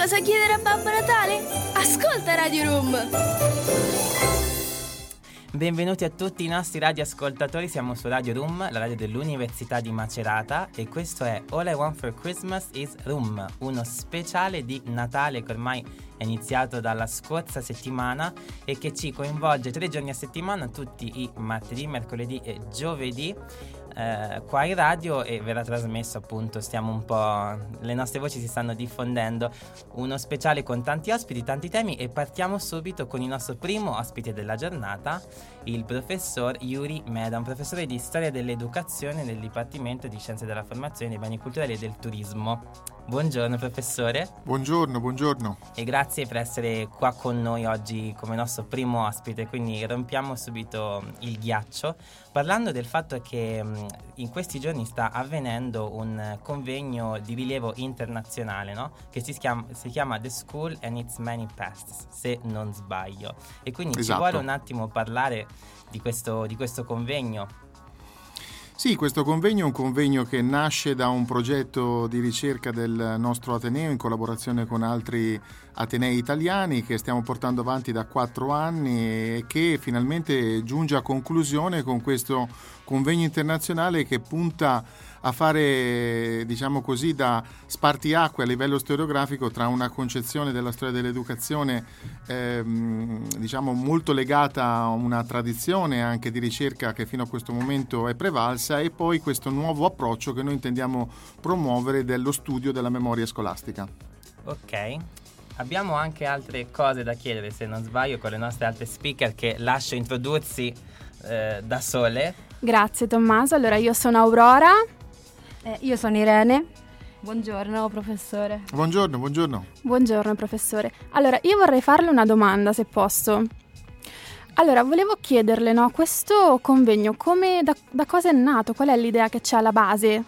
cosa chiedere a Babbo Natale? Ascolta Radio Room! Benvenuti a tutti i nostri radioascoltatori, siamo su Radio Room, la radio dell'Università di Macerata e questo è All I Want for Christmas is Room, uno speciale di Natale che ormai è iniziato dalla scorsa settimana e che ci coinvolge tre giorni a settimana, tutti i martedì, mercoledì e giovedì eh, qua in radio e verrà trasmesso appunto, stiamo un po', le nostre voci si stanno diffondendo, uno speciale con tanti ospiti, tanti temi e partiamo subito con il nostro primo ospite della giornata, il professor Yuri Meda, professore di storia dell'educazione nel Dipartimento di Scienze della Formazione, dei Beni Culturali e del Turismo. Buongiorno professore. Buongiorno, buongiorno. E grazie per essere qua con noi oggi come nostro primo ospite, quindi rompiamo subito il ghiaccio parlando del fatto che in questi giorni sta avvenendo un convegno di rilievo internazionale no? che si chiama, si chiama, The School and Its Many Pasts, se non sbaglio. E quindi esatto. ci vuole un attimo parlare di questo, di questo convegno sì, questo convegno è un convegno che nasce da un progetto di ricerca del nostro Ateneo in collaborazione con altri Atenei italiani che stiamo portando avanti da quattro anni e che finalmente giunge a conclusione con questo convegno internazionale che punta a fare, diciamo così, da spartiacque a livello storiografico tra una concezione della storia dell'educazione, ehm, diciamo, molto legata a una tradizione anche di ricerca che fino a questo momento è prevalsa e poi questo nuovo approccio che noi intendiamo promuovere dello studio della memoria scolastica. Ok. Abbiamo anche altre cose da chiedere, se non sbaglio, con le nostre altre speaker che lascio introdursi eh, da sole. Grazie Tommaso, allora io sono Aurora. Eh, io sono Irene. Buongiorno professore. Buongiorno, buongiorno. Buongiorno professore. Allora, io vorrei farle una domanda se posso. Allora, volevo chiederle, no, questo convegno, come, da, da cosa è nato? Qual è l'idea che c'è alla base?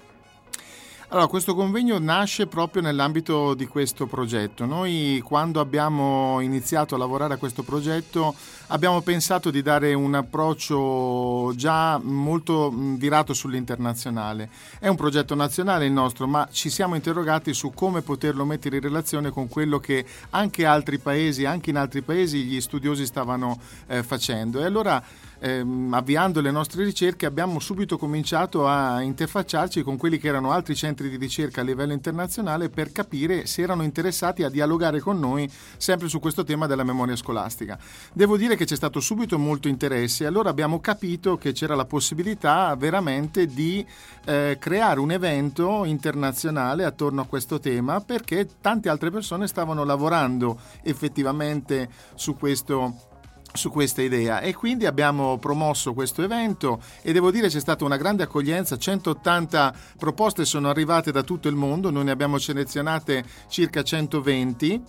Allora, questo convegno nasce proprio nell'ambito di questo progetto. Noi quando abbiamo iniziato a lavorare a questo progetto abbiamo pensato di dare un approccio già molto virato sull'internazionale. È un progetto nazionale il nostro, ma ci siamo interrogati su come poterlo mettere in relazione con quello che anche altri paesi, anche in altri paesi gli studiosi stavano eh, facendo. E allora ehm, avviando le nostre ricerche abbiamo subito cominciato a interfacciarci con quelli che erano altri centri di ricerca a livello internazionale per capire se erano interessati a dialogare con noi sempre su questo tema della memoria scolastica. Devo dire che c'è stato subito molto interesse e allora abbiamo capito che c'era la possibilità veramente di eh, creare un evento internazionale attorno a questo tema perché tante altre persone stavano lavorando effettivamente su questo su questa idea. E quindi abbiamo promosso questo evento e devo dire c'è stata una grande accoglienza, 180 proposte sono arrivate da tutto il mondo, noi ne abbiamo selezionate circa 120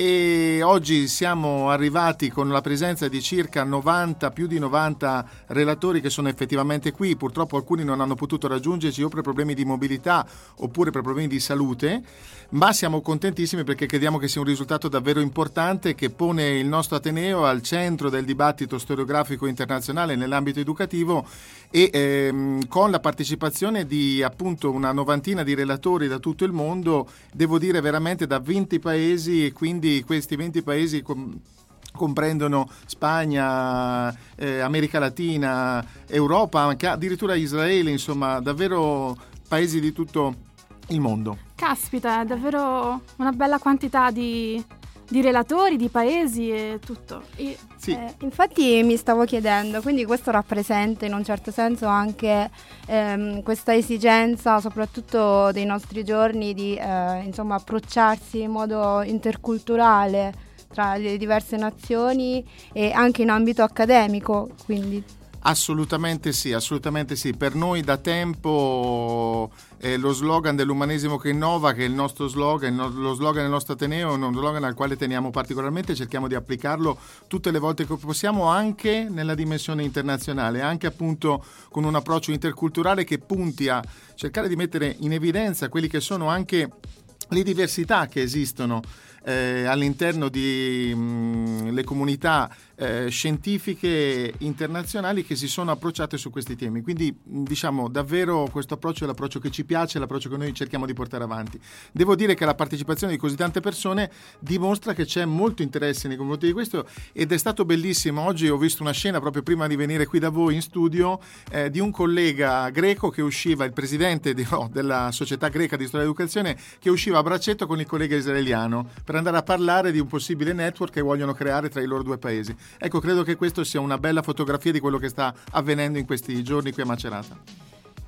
e oggi siamo arrivati con la presenza di circa 90, più di 90 relatori che sono effettivamente qui, purtroppo alcuni non hanno potuto raggiungerci o per problemi di mobilità oppure per problemi di salute, ma siamo contentissimi perché crediamo che sia un risultato davvero importante che pone il nostro Ateneo al centro del dibattito storiografico internazionale nell'ambito educativo e ehm, con la partecipazione di appunto una novantina di relatori da tutto il mondo, devo dire veramente da 20 paesi e quindi questi 20 paesi com- comprendono Spagna, eh, America Latina, Europa, anche addirittura Israele, insomma, davvero paesi di tutto il mondo. Caspita, è davvero una bella quantità di, di relatori, di paesi e tutto. E, sì. eh, infatti mi stavo chiedendo, quindi questo rappresenta in un certo senso anche ehm, questa esigenza, soprattutto dei nostri giorni, di eh, insomma, approcciarsi in modo interculturale tra le diverse nazioni e anche in ambito accademico. Quindi. Assolutamente sì, assolutamente sì. Per noi da tempo eh, lo slogan dell'umanesimo che innova, che è il nostro slogan, lo slogan del nostro Ateneo, è uno slogan al quale teniamo particolarmente, cerchiamo di applicarlo tutte le volte che possiamo anche nella dimensione internazionale, anche appunto con un approccio interculturale che punti a cercare di mettere in evidenza quelli che sono anche le diversità che esistono eh, all'interno delle mm, comunità eh, scientifiche internazionali che si sono approcciate su questi temi. Quindi diciamo davvero questo approccio è l'approccio che ci piace, è l'approccio che noi cerchiamo di portare avanti. Devo dire che la partecipazione di così tante persone dimostra che c'è molto interesse nei confronti di questo ed è stato bellissimo. Oggi ho visto una scena proprio prima di venire qui da voi in studio eh, di un collega greco che usciva, il presidente di, no, della società greca di storia dell'educazione, che usciva a braccetto con il collega israeliano per andare a parlare di un possibile network che vogliono creare tra i loro due paesi. Ecco, credo che questo sia una bella fotografia di quello che sta avvenendo in questi giorni qui a Macerata.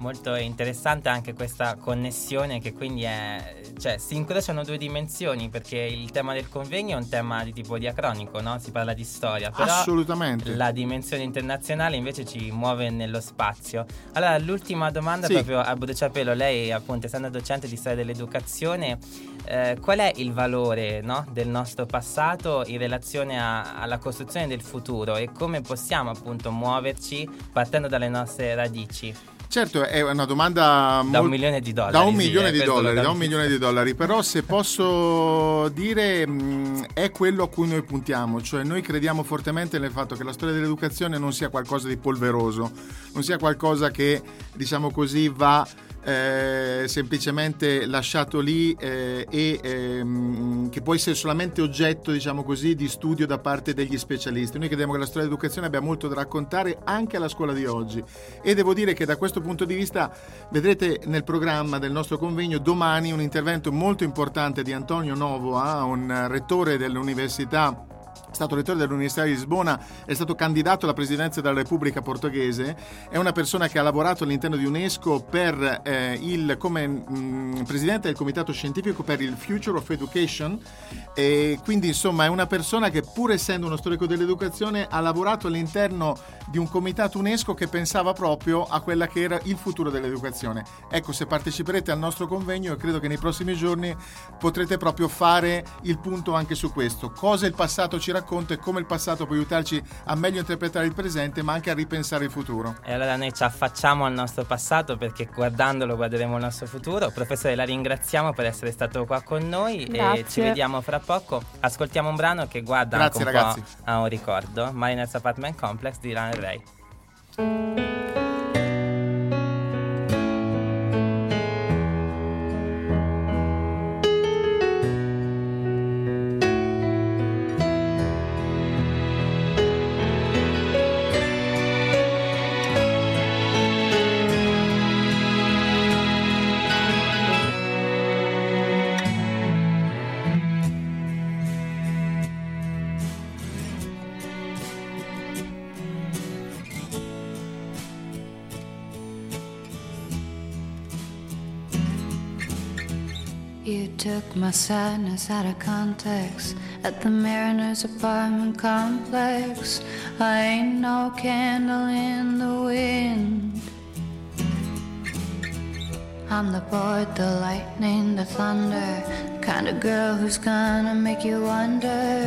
Molto interessante anche questa connessione che quindi è, cioè si incrociano due dimensioni perché il tema del convegno è un tema di tipo diacronico, no? Si parla di storia, però Assolutamente. la dimensione internazionale invece ci muove nello spazio. Allora, l'ultima domanda Sì. proprio a bruciapelo, lei appunto essendo docente di storia dell'educazione, eh, qual è il valore no, del nostro passato in relazione a- alla costruzione del futuro e come possiamo appunto muoverci partendo dalle nostre radici? Certo, è una domanda Da un milione di dollari. Da un sì, milione eh, di dollari, da un milione di dollari, però se posso dire mh, è quello a cui noi puntiamo, cioè noi crediamo fortemente nel fatto che la storia dell'educazione non sia qualcosa di polveroso, non sia qualcosa che diciamo così va eh, semplicemente lasciato lì eh, e ehm, che può essere solamente oggetto diciamo così di studio da parte degli specialisti. Noi crediamo che la storia dell'educazione abbia molto da raccontare anche alla scuola di oggi e devo dire che da questo punto di vista vedrete nel programma del nostro convegno domani un intervento molto importante di Antonio Novoa, un rettore dell'università stato rettore dell'Università di Lisbona, è stato candidato alla presidenza della Repubblica Portoghese, è una persona che ha lavorato all'interno di UNESCO per, eh, il, come mh, presidente del comitato scientifico per il Future of Education e quindi insomma è una persona che pur essendo uno storico dell'educazione ha lavorato all'interno di un comitato UNESCO che pensava proprio a quella che era il futuro dell'educazione. Ecco, se parteciperete al nostro convegno, credo che nei prossimi giorni potrete proprio fare il punto anche su questo. Cosa il passato ci racconta e come il passato può aiutarci a meglio interpretare il presente, ma anche a ripensare il futuro. E allora noi ci affacciamo al nostro passato perché guardandolo guarderemo il nostro futuro. Professore, la ringraziamo per essere stato qua con noi e Grazie. ci vediamo fra poco. Ascoltiamo un brano che guarda Grazie, anche un ragazzi. po' a un ricordo. Mariners Apartment Complex di Lana Del took my sadness out of context at the Mariners apartment complex. I ain't no candle in the wind. I'm the board, the lightning, the thunder, the kind of girl who's gonna make you wonder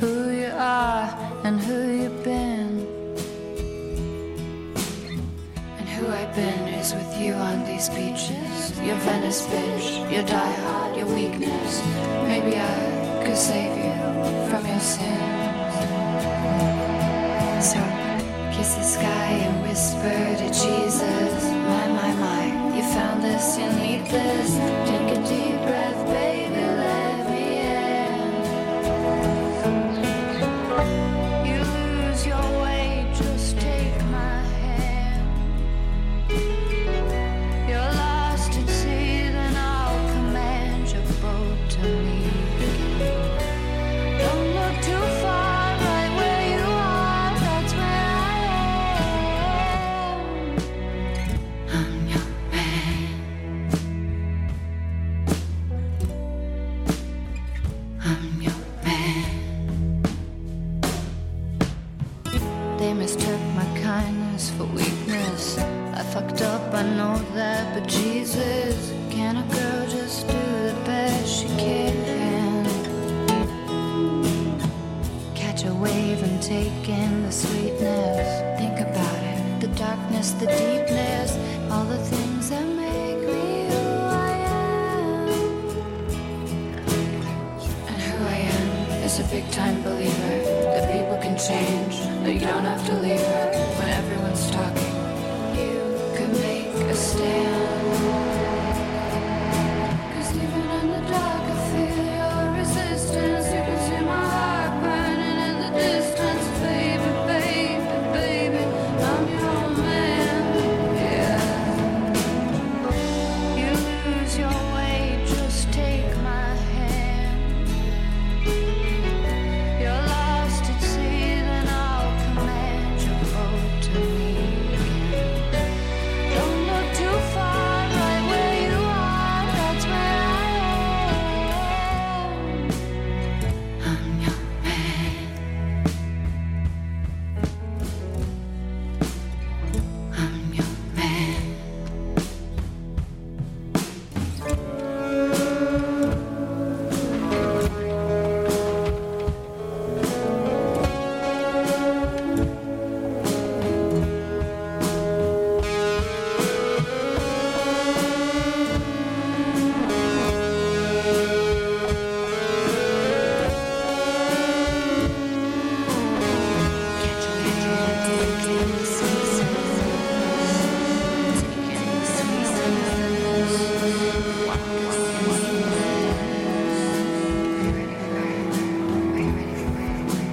who you are and who you've been. And who I've been with you on these beaches. Your Venice bitch, your die hard, your weakness. Maybe I could save you from your sins. So kiss the sky and whisper to Jesus. My, my, my, you found this, you need this. Take a deep breath, baby,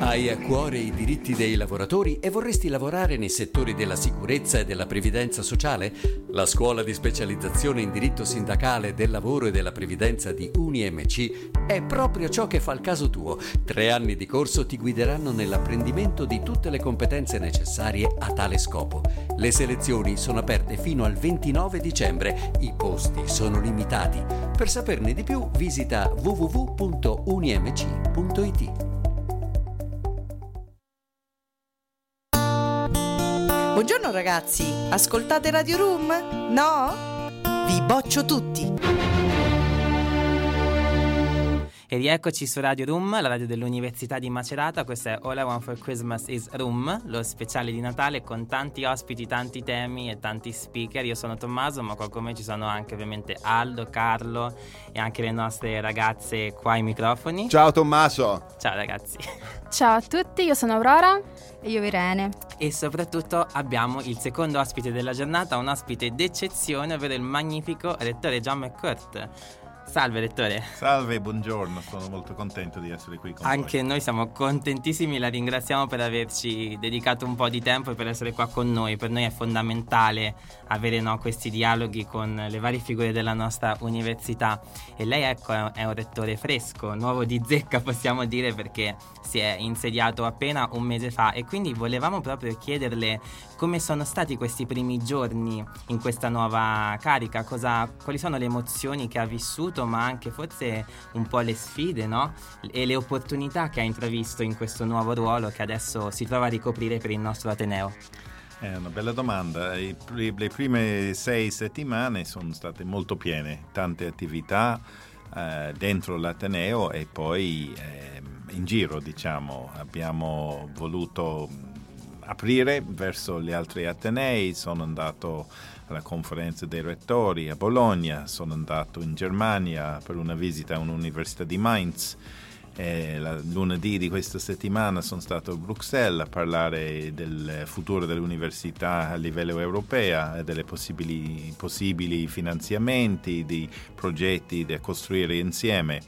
Hai a cuore i diritti dei lavoratori e vorresti lavorare nei settori della sicurezza e della previdenza sociale? La scuola di specializzazione in diritto sindacale del lavoro e della previdenza di UniMC è proprio ciò che fa il caso tuo. Tre anni di corso ti guideranno nell'apprendimento di tutte le competenze necessarie a tale scopo. Le selezioni sono aperte fino al 29 dicembre, i posti sono limitati. Per saperne di più visita www.unimc.it. Buongiorno ragazzi, ascoltate Radio Room? No? Vi boccio tutti! E rieccoci su Radio Room, la radio dell'Università di Macerata. Questo è All I Want for Christmas is Room, lo speciale di Natale con tanti ospiti, tanti temi e tanti speaker. Io sono Tommaso, ma qua con me ci sono anche ovviamente Aldo, Carlo e anche le nostre ragazze qua ai microfoni. Ciao Tommaso. Ciao ragazzi. Ciao a tutti, io sono Aurora. E io Irene. E soprattutto abbiamo il secondo ospite della giornata, un ospite d'eccezione, ovvero il magnifico rettore John McCourt. Salve rettore. Salve, buongiorno, sono molto contento di essere qui con Anche voi. noi siamo contentissimi, la ringraziamo per averci dedicato un po' di tempo e per essere qua con noi. Per noi è fondamentale avere no, questi dialoghi con le varie figure della nostra università. E lei ecco è, è un rettore fresco, nuovo di zecca possiamo dire perché si è insediato appena un mese fa e quindi volevamo proprio chiederle come sono stati questi primi giorni in questa nuova carica, cosa, quali sono le emozioni che ha vissuto ma anche forse un po' le sfide no? e le opportunità che ha intravisto in questo nuovo ruolo che adesso si trova a ricoprire per il nostro Ateneo. È una bella domanda. Le prime sei settimane sono state molto piene, tante attività eh, dentro l'Ateneo e poi ehm, in giro, diciamo. Abbiamo voluto aprire verso gli altri Atenei, sono andato alla conferenza dei rettori a Bologna, sono andato in Germania per una visita a un'università di Mainz. E la, lunedì di questa settimana sono stato a Bruxelles a parlare del futuro dell'università a livello europeo delle possibili, possibili finanziamenti di progetti da costruire insieme.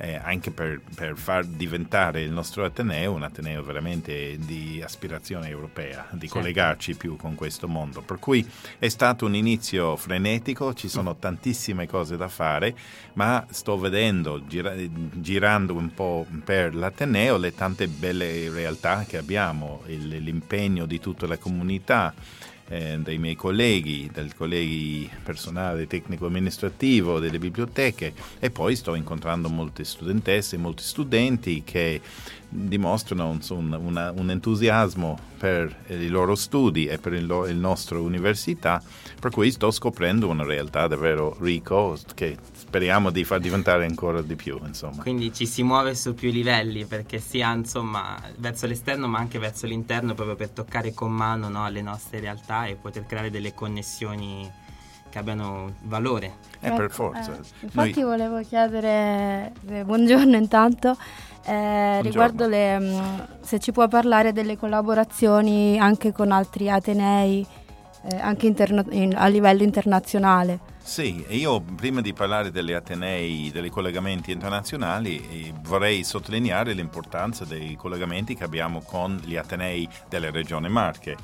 Eh, anche per, per, far diventare il nostro Ateneo un Ateneo veramente di aspirazione europea, di certo. collegarci più con questo mondo. Per cui è stato un inizio frenetico, ci sono tantissime cose da fare, ma sto vedendo, gira, girando un po' per l'Ateneo, le tante belle realtà che abbiamo, il, l'impegno di tutta la comunità eh, dei miei colleghi, del colleghi personale tecnico amministrativo, delle biblioteche e poi sto incontrando molte studentesse e molti studenti che dimostrano un, una, un entusiasmo per i loro studi e per il, lo, il nostro università, per cui sto scoprendo una realtà davvero ricca che speriamo di far diventare ancora di più. Insomma. Quindi ci si muove su più livelli perché sia insomma verso l'esterno ma anche verso l'interno proprio per toccare con mano no, le nostre realtà e poter creare delle connessioni che abbiano valore. Eh, per forza. eh, infatti Noi- volevo chiedere, eh, buongiorno intanto, eh, riguardo le, mh, se ci può parlare delle collaborazioni anche con altri Atenei, anche interno- in- a livello internazionale. Sì, e io prima di parlare degli Atenei, dei collegamenti internazionali, eh, vorrei sottolineare l'importanza dei collegamenti che abbiamo con gli Atenei della Regione Marche.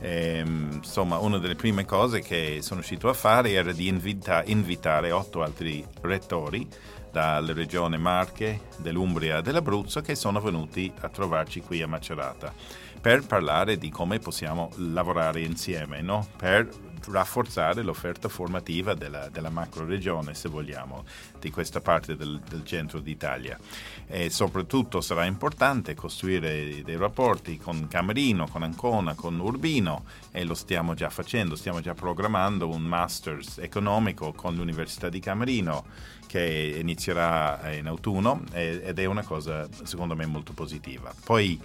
Ehm, insomma, una delle prime cose che sono riuscito a fare era di invita- invitare otto altri rettori dalla regione Marche, dell'Umbria e dell'Abruzzo che sono venuti a trovarci qui a Macerata per parlare di come possiamo lavorare insieme, no? per rafforzare l'offerta formativa della, della macro regione, se vogliamo, di questa parte del, del centro d'Italia. E soprattutto sarà importante costruire dei rapporti con Camerino, con Ancona, con Urbino e lo stiamo già facendo, stiamo già programmando un masters economico con l'Università di Camerino che inizierà in autunno ed è una cosa secondo me molto positiva. Poi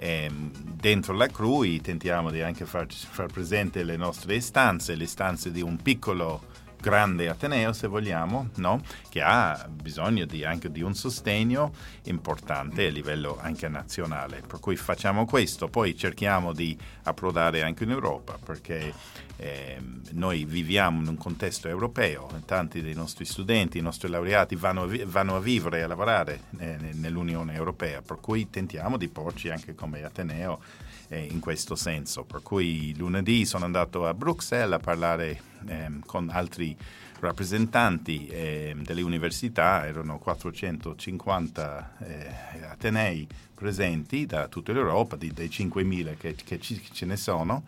dentro la CRUI tentiamo di anche far, far presente le nostre istanze, le istanze di un piccolo grande Ateneo se vogliamo, no? che ha bisogno di, anche di un sostegno importante a livello anche nazionale. Per cui facciamo questo, poi cerchiamo di approdare anche in Europa perché ehm, noi viviamo in un contesto europeo, tanti dei nostri studenti, i nostri laureati vanno, a vanno a vivere e a lavorare eh, nell'Unione Europea, per cui tentiamo di porci anche come Ateneo eh, in questo senso. Per cui lunedì sono andato a Bruxelles a parlare ehm, con altri rappresentanti ehm, delle università, erano 450 eh, Atenei presenti da tutta l'Europa, di, dei 5.000 che, che ci- ce ne sono.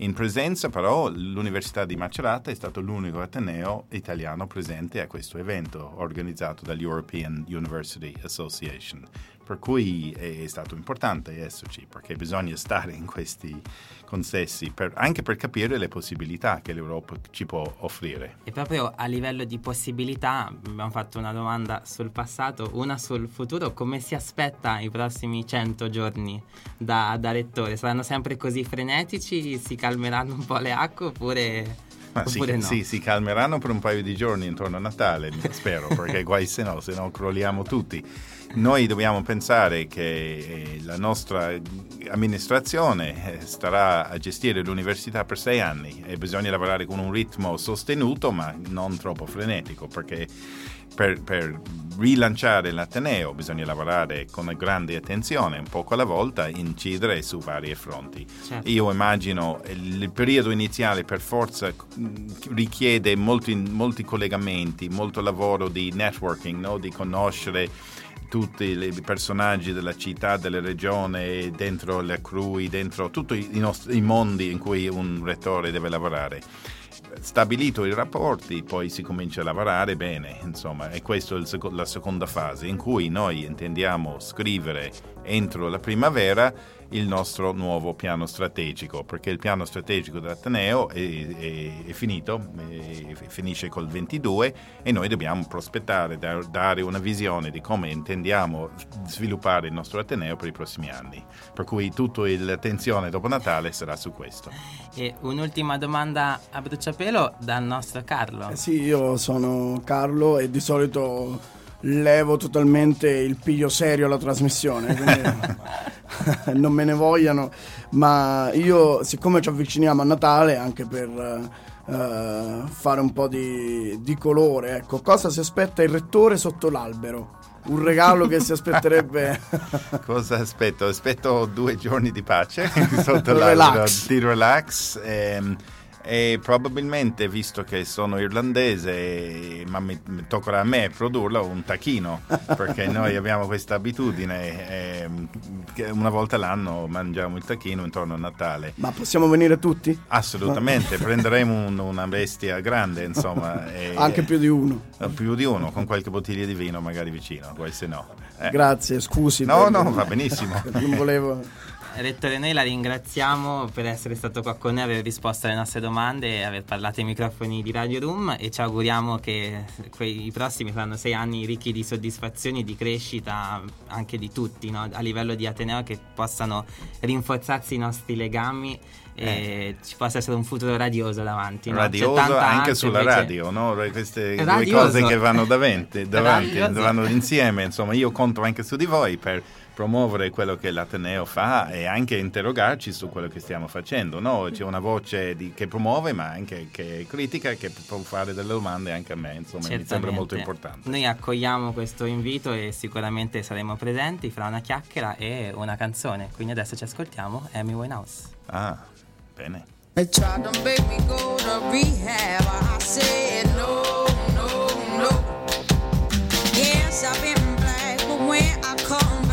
In presenza però l'Università di Macerata è stato l'unico Ateneo italiano presente a questo evento organizzato dall'European University Association. Per cui è stato importante esserci perché bisogna stare in questi consessi per- anche per capire le possibilità che l'Europa ci può offrire. E proprio a livello di possibilità abbiamo fatto una domanda sul passato, una sul futuro, come si aspetta i prossimi 100 giorni da, da rettore? Saranno sempre così frenetici? Si calmeranno un po' le acque oppure, Ma sì, no? sì, si calmeranno per un paio di giorni intorno a Natale, spero, perché guai se no, se no crolliamo tutti. Noi dobbiamo pensare che eh, la nostra amministrazione eh, starà a gestire l'università per sei anni e bisogna lavorare con un ritmo sostenuto ma non troppo frenetico perché per, per rilanciare l'Ateneo bisogna lavorare con grande attenzione, un poco alla volta, incidere su vari fronti. Certo. Io immagino il periodo iniziale per forza mh, richiede molti, molti collegamenti, molto lavoro di networking, no? di conoscere tutti i personaggi della città, della regione, dentro le crui, dentro tutti i, nostri, i mondi in cui un rettore deve lavorare. Stabilito i rapporti, poi si comincia a lavorare bene, insomma, e questa è la seconda fase in cui noi intendiamo scrivere entro la primavera il nostro nuovo piano strategico, perché il piano strategico dell'Ateneo è, è- è finito, è- finisce col 22 e noi dobbiamo prospettare, da- dare una visione di come intendiamo sviluppare il nostro Ateneo per i prossimi anni. Per cui tutta l'attenzione dopo Natale sarà su questo. E un'ultima domanda a bruciapelo dal nostro Carlo. Eh sì, io sono Carlo e di solito levo totalmente il piglio serio alla trasmissione, quindi non me ne vogliano, ma io siccome ci avviciniamo a Natale anche per eh, fare un po' di, di colore, ecco, cosa si aspetta il rettore sotto l'albero? Un regalo che si aspetterebbe Cosa aspetto? Aspetto due giorni di pace sotto Relax. l'albero di relax ehm, e probabilmente, visto che sono irlandese, ma mi, mi toccherà a me produrlo, un tacchino, perché noi abbiamo questa abitudine ehm, che una volta l'anno mangiamo il tacchino intorno a Natale. Ma possiamo venire tutti? Assolutamente, prenderemo un- una bestia grande, insomma. e- Anche più di uno. eh, più di uno, con qualche bottiglia di vino magari vicino, poi se no. Eh. Grazie, scusi. No, no, va benissimo. Non volevo... Rettore, noi la ringraziamo per essere stato qua con noi, aver risposto alle nostre domande e aver parlato ai microfoni di Radio Room e ci auguriamo che quei, i prossimi saranno sei anni ricchi di soddisfazioni, di crescita anche di tutti, no? a livello di Ateneo, che possano rinforzarsi i nostri legami e Eh. ci possa essere un futuro radioso davanti. no? Radioso anche arte, sulla invece- radio, no? queste due Radioso. cose che vanno davanti, davanti vanno insieme. Insomma, io conto anche su di voi per promuovere quello che l'Ateneo fa e anche interrogarci su quello che stiamo facendo. no? C'è una voce di- che promuove, ma anche che critica, che può fare delle domande anche a me. Insomma, mi sembra molto Certamente. importante. Noi accogliamo questo invito e sicuramente saremo presenti fra una chiacchiera e una canzone. Quindi adesso ci ascoltiamo Amy Winehouse. Ah, bene. They tried to make me go to rehab. I said no, no, no. Yes, I've been black, but when I come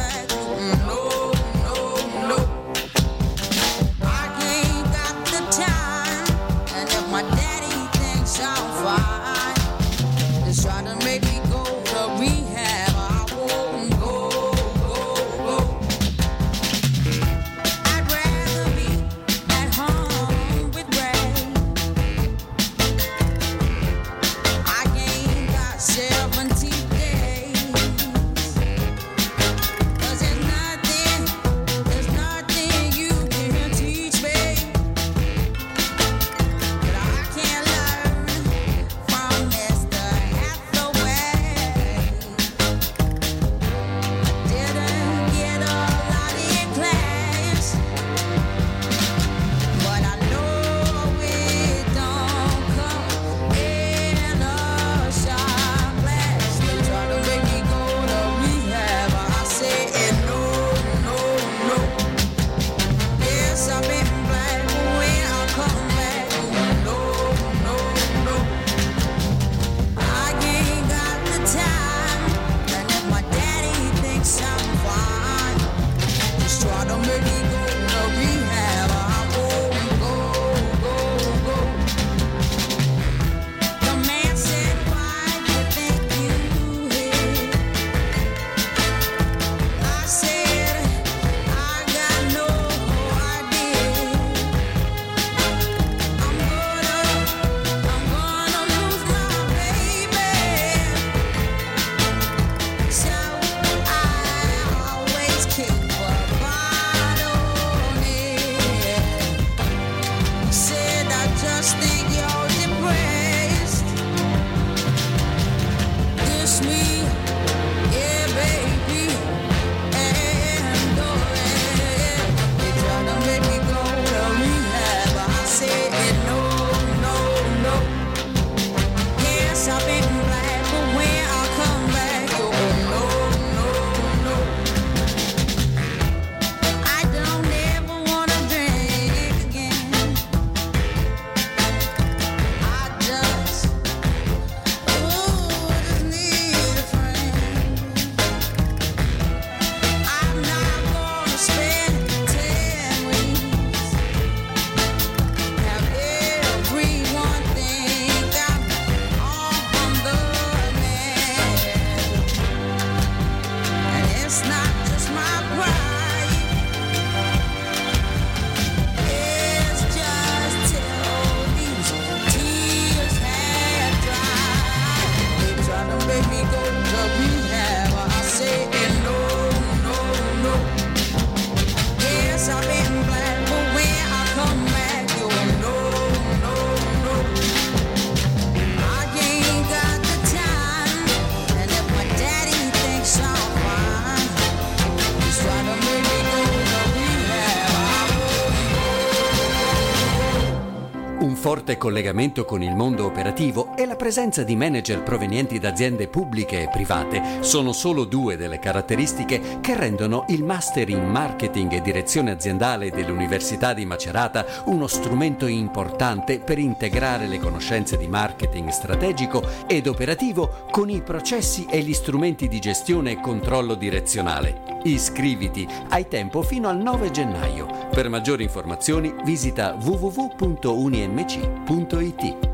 forte collegamento con il mondo operativo e la presenza di manager provenienti da aziende pubbliche e private sono solo due delle caratteristiche che rendono il Master in Marketing e Direzione Aziendale dell'Università di Macerata uno strumento importante per integrare le conoscenze di marketing strategico ed operativo con i processi e gli strumenti di gestione e controllo direzionale. Iscriviti, hai tempo fino al 9 gennaio. Per maggiori informazioni visita www.unimc.it.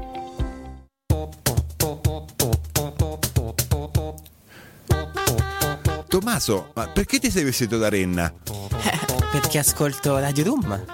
Tommaso, ma perché ti sei vestito da renna? perché ascolto Radio Room.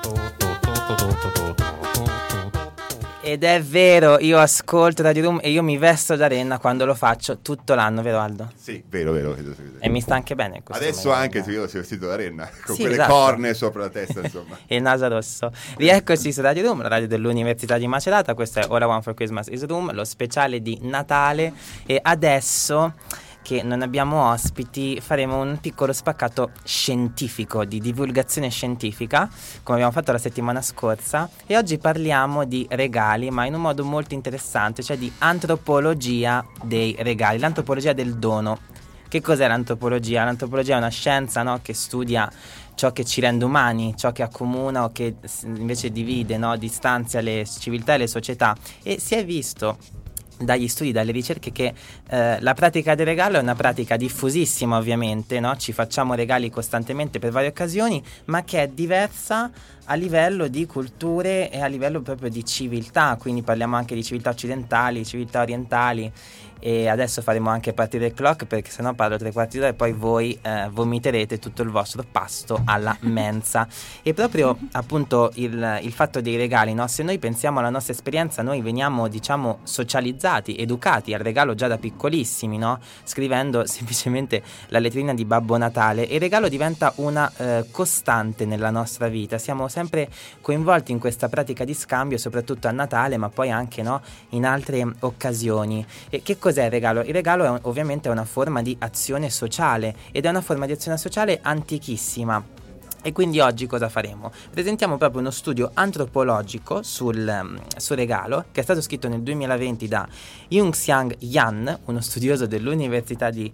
Ed è vero, io ascolto Radio Room e io mi vesto da renna quando lo faccio tutto l'anno, vero Aldo? Sì, vero, vero. E mi sta anche bene questo Adesso anche se io sono vestito da renna, con Sì, quelle esatto. corne sopra la testa, insomma. e il naso rosso. Rieccoci su Radio Room, la radio dell'Università di Macerata. Questo è Ora One for Christmas is Room, lo speciale di Natale. E adesso che non abbiamo ospiti, faremo un piccolo spaccato scientifico, di divulgazione scientifica, come abbiamo fatto la settimana scorsa. E oggi parliamo di regali, ma in un modo molto interessante, cioè di antropologia dei regali, l'antropologia del dono. Che cos'è l'antropologia? L'antropologia è una scienza no, che studia ciò che ci rende umani, ciò che accomuna o che invece divide, no, distanzia le civiltà e le società. E si è visto dagli studi, dalle ricerche che eh, la pratica del regalo è una pratica diffusissima ovviamente, no? ci facciamo regali costantemente per varie occasioni, ma che è diversa a livello di culture e a livello proprio di civiltà, quindi parliamo anche di civiltà occidentali, civiltà orientali e adesso faremo anche partire il clock perché sennò parlo tre quarti d'ora e poi voi eh, vomiterete tutto il vostro pasto alla mensa e proprio appunto il, il fatto dei regali no? se noi pensiamo alla nostra esperienza noi veniamo diciamo socializzati educati al regalo già da piccolissimi no? scrivendo semplicemente la lettrina di Babbo Natale e il regalo diventa una eh, costante nella nostra vita siamo sempre coinvolti in questa pratica di scambio soprattutto a Natale ma poi anche no? in altre occasioni e che cos'è il regalo? Il regalo è un- ovviamente una forma di azione sociale ed è una forma di azione sociale antichissima. E quindi oggi cosa faremo? Presentiamo proprio uno studio antropologico sul, ehm, sul regalo che è stato scritto nel 2020 da Young-Xiang Yan, uno studioso dell'Università di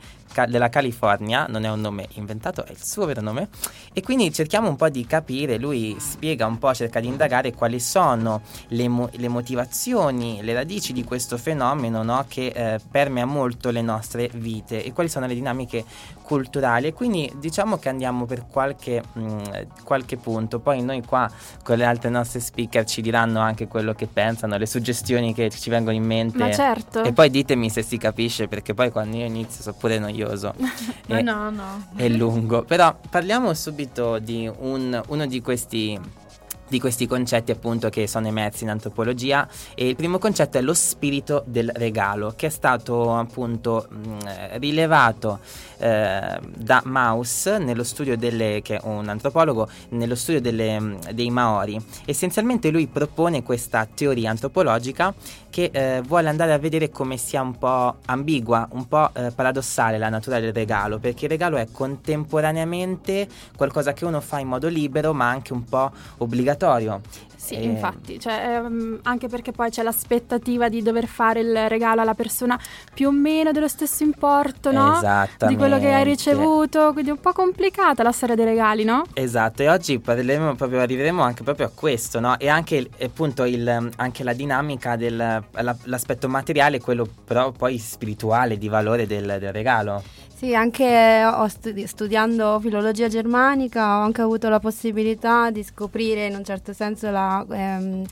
della California, non è un nome inventato, è il suo vero nome, e quindi cerchiamo un po' di capire, lui spiega un po', cerca di indagare quali sono le, mo- le motivazioni, le radici di questo fenomeno no, che eh, permea molto le nostre vite e quali sono le dinamiche culturali. E quindi diciamo che andiamo per qualche, mh, qualche punto, poi noi qua con le altre nostre speaker ci diranno anche quello che pensano, le suggestioni che ci vengono in mente. Ma certo. E poi ditemi se si capisce, perché poi quando io inizio sono pure noioso. Ma E- no, no. è lungo. Però parliamo subito di un- uno di questi, di questi concetti appunto che sono emersi in antropologia e il primo concetto è lo spirito del regalo che è stato appunto mh, rilevato eh, da Maus nello studio delle che è un antropologo nello studio delle, mh, dei Maori essenzialmente lui propone questa teoria antropologica che eh, vuole andare a vedere come sia un po' ambigua, un po' eh, paradossale la natura del regalo, perché il regalo è contemporaneamente qualcosa che uno fa in modo libero, ma anche un po' obbligatorio. Sì, Eh, infatti, cioè, ehm, anche perché poi c'è l'aspettativa di dover fare il regalo alla persona più o meno dello stesso importo, no? Di quello che hai ricevuto, quindi è un po' complicata la storia dei regali, no? Esatto, e oggi parleremo proprio, arriveremo anche proprio a questo, no? E anche appunto il, anche la dinamica dell'aspetto materiale, quello però poi spirituale di valore del, del regalo. Sì, anche studi- studiando filologia germanica ho anche avuto la possibilità di scoprire in un certo senso la, ehm,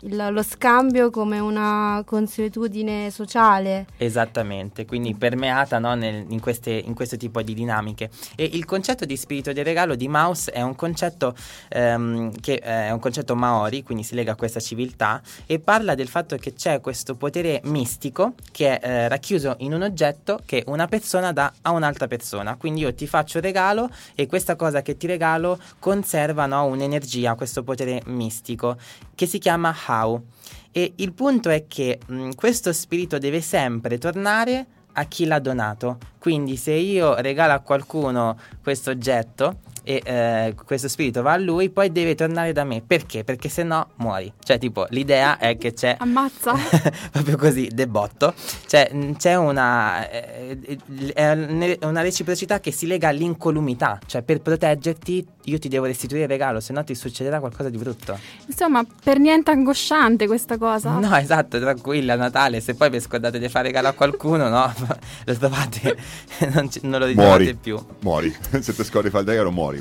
il- lo scambio come una consuetudine sociale. Esattamente, quindi permeata no, nel- in, queste- in questo tipo di dinamiche. E il concetto di spirito del regalo di Maus è un concetto ehm, che è un concetto maori, quindi si lega a questa civiltà e parla del fatto che c'è questo potere mistico che è eh, racchiuso in un oggetto che una persona dà a un'altra persona. Quindi io ti faccio regalo e questa cosa che ti regalo conserva no, un'energia, questo potere mistico che si chiama Hau. E il punto è che mh, questo spirito deve sempre tornare a chi l'ha donato. Quindi se io regalo a qualcuno questo oggetto e eh, questo spirito va a lui, poi deve tornare da me. Perché? Perché se no muori. Cioè, tipo, l'idea è che c'è Ammazza. proprio così, debotto. Cioè, mh, c'è una, eh, eh, una reciprocità che si lega all'incolumità. Cioè, per proteggerti, io ti devo restituire il regalo, se no ti succederà qualcosa di brutto. Insomma, per niente angosciante questa cosa. No, esatto, tranquilla, Natale. Se poi vi scordate di fare regalo a qualcuno, no, lo trovate, non, ci- non lo ritrovate Muori. più. Muori. Se ti scordi fare il regalo, muori.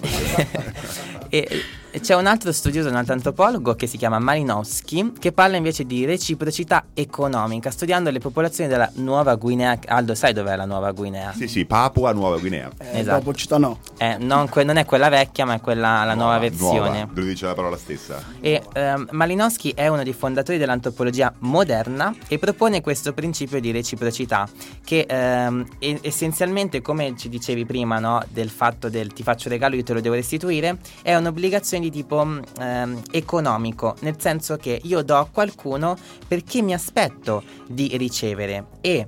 E, c'è un altro studioso, un altro antropologo che si chiama Malinowski, che parla invece di reciprocità economica, studiando le popolazioni della Nuova Guinea. Aldo, sai dov'è la Nuova Guinea? Sì, sì, Papua Nuova Guinea. Eh, Esatto. Dopo città no. Eh, non, que- non è quella vecchia, ma è quella la nuova, versione. Nuova, lo dice la parola stessa. E ehm, Malinowski è uno dei fondatori dell'antropologia moderna e propone questo principio di reciprocità che ehm, essenzialmente, come ci dicevi prima, no, del fatto del ti faccio regalo, io te lo devo restituire, è un'obbligazione di tipo mh, ehm, economico, nel senso che io do a qualcuno perché mi aspetto di ricevere e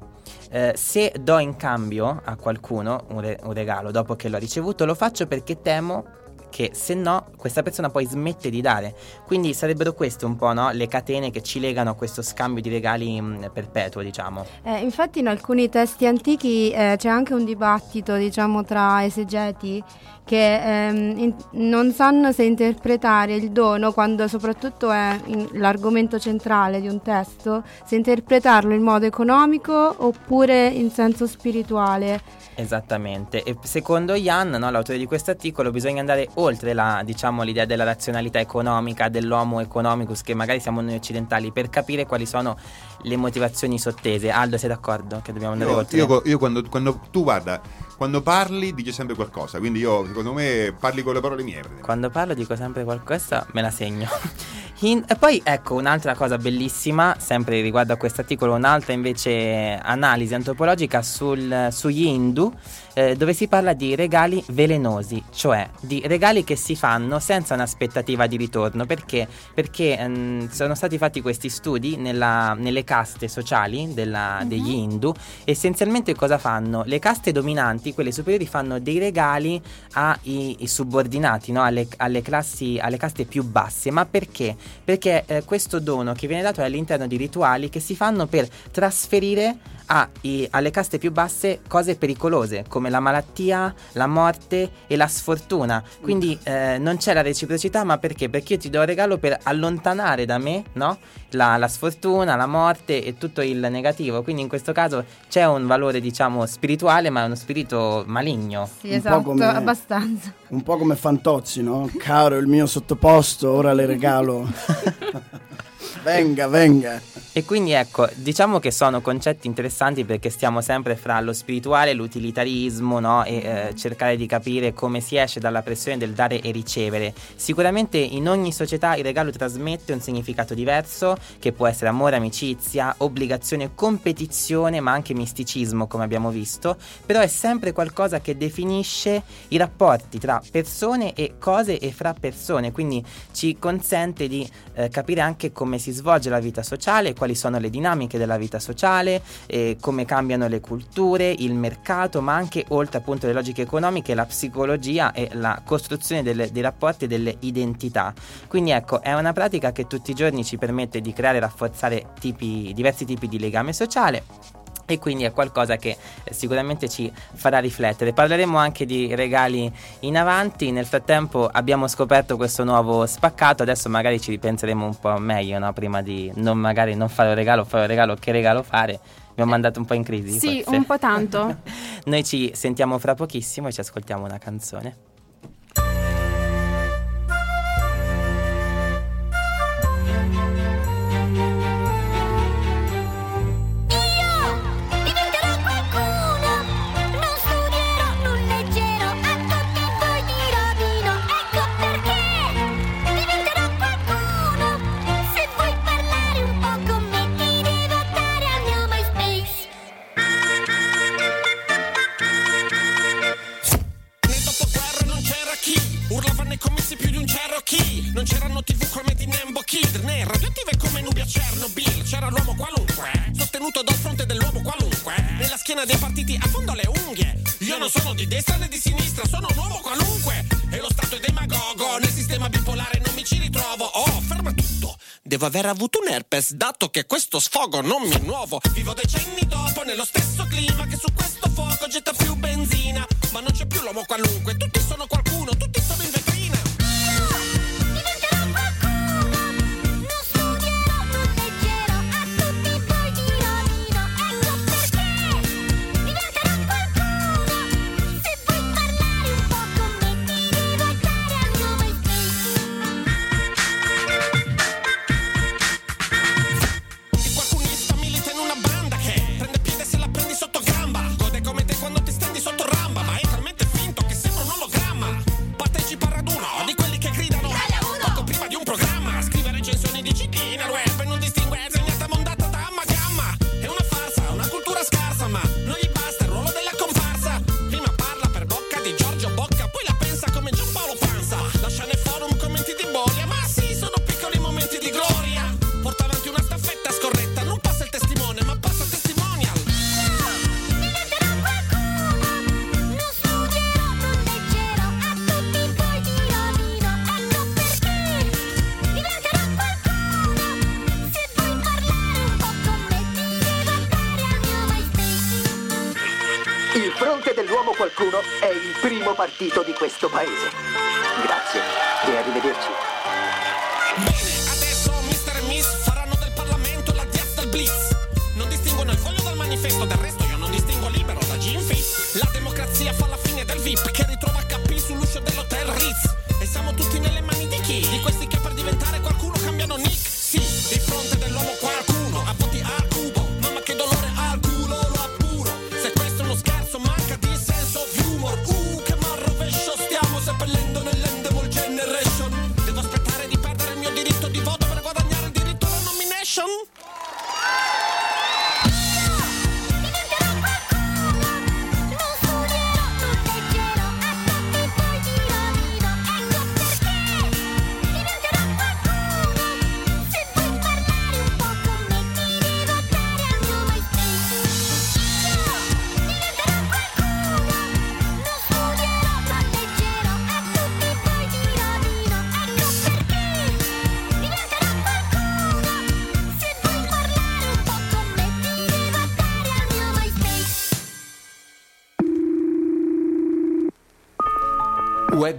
eh, se do in cambio a qualcuno un, re- un regalo dopo che l'ho ricevuto, lo faccio perché temo che se no questa persona poi smette di dare. Quindi sarebbero queste un po' no, le catene che ci legano a questo scambio di regali mh, perpetuo, diciamo. Eh, infatti in alcuni testi antichi eh, c'è anche un dibattito diciamo tra esegeti che ehm, in- non sanno se interpretare il dono quando soprattutto è in- l'argomento centrale di un testo, se interpretarlo in modo economico oppure in senso spirituale. Esattamente, e secondo Jan, no, l'autore di questo articolo, bisogna andare oltre la, diciamo, l'idea della razionalità economica, dell'homo economicus, che magari siamo noi occidentali, per capire quali sono le motivazioni sottese. Aldo, sei d'accordo che dobbiamo andare Io, oltre? io- io quando, quando tu guarda, quando parli dici sempre qualcosa, quindi io secondo me parli con le parole mie. Quando parlo dico sempre qualcosa, me la segno. In- e poi ecco un'altra cosa bellissima, sempre riguardo a questo articolo, un'altra invece analisi antropologica sul, sugli Hindu, eh, dove si parla di regali velenosi, cioè di regali che si fanno senza un'aspettativa di ritorno. Perché? Perché ehm, sono stati fatti questi studi nella- nelle caste sociali della- degli Hindu. Essenzialmente cosa fanno? Le caste dominanti, quelle superiori, fanno dei regali ai i subordinati, no? alle, alle classi, alle caste più basse. Ma perché? Perché eh, questo dono che viene dato è all'interno di rituali che si fanno per trasferire a- i- alle caste più basse cose pericolose come la malattia, la morte e la sfortuna. Quindi eh, non c'è la reciprocità, ma perché? Perché io ti do un regalo per allontanare da me no? la, la sfortuna, la morte e tutto il negativo. Quindi in questo caso c'è un valore, diciamo, spirituale, ma è uno spirito maligno. Sì, Un po' esatto, come- abbastanza. Un po' come Fantozzi, no? Caro il mio sottoposto, ora le regalo. venga, venga. E quindi ecco, diciamo che sono concetti interessanti perché stiamo sempre fra lo spirituale l'utilitarismo, no? E eh, cercare di capire come si esce dalla pressione del dare e ricevere. Sicuramente in ogni società il regalo trasmette un significato diverso, che può essere amore, amicizia, obbligazione, competizione, ma anche misticismo, come abbiamo visto, però è sempre qualcosa che definisce i rapporti tra persone e cose e fra persone, quindi ci consente di eh, capire anche come si svolge la vita sociale, quali sono le dinamiche della vita sociale, eh, come cambiano le culture, il mercato, ma anche oltre appunto le logiche economiche, la psicologia e la costruzione delle- dei rapporti e delle identità. Quindi ecco, è una pratica che tutti i giorni ci permette di creare e rafforzare tipi- diversi tipi di legame sociale. E quindi è qualcosa che eh, sicuramente ci farà riflettere. Parleremo anche di regali in avanti. Nel frattempo abbiamo scoperto questo nuovo spaccato. Adesso magari ci ripenseremo un po' meglio, no? Prima di non magari non fare un regalo, fare un regalo, che regalo fare. Mi ho mandato un po' in crisi. Sì, forse. un po' tanto. Noi ci sentiamo fra pochissimo e ci ascoltiamo una canzone. Di Nembo Kid, né radioattive come Nubia Chernobyl. C'era l'uomo qualunque, sostenuto dal fronte dell'uomo qualunque. Nella schiena dei partiti a fondo le unghie. Io non sono di destra né di sinistra, sono un uomo qualunque. E lo Stato è demagogo, nel sistema bipolare non mi ci ritrovo. Oh, ferma tutto. Devo aver avuto un herpes, dato che questo sfogo non mi è nuovo. Vivo decenni dopo nello stesso clima che su questo fuoco getta più benzina. Ma non c'è più l'uomo qualunque, tutti sono qualcuno,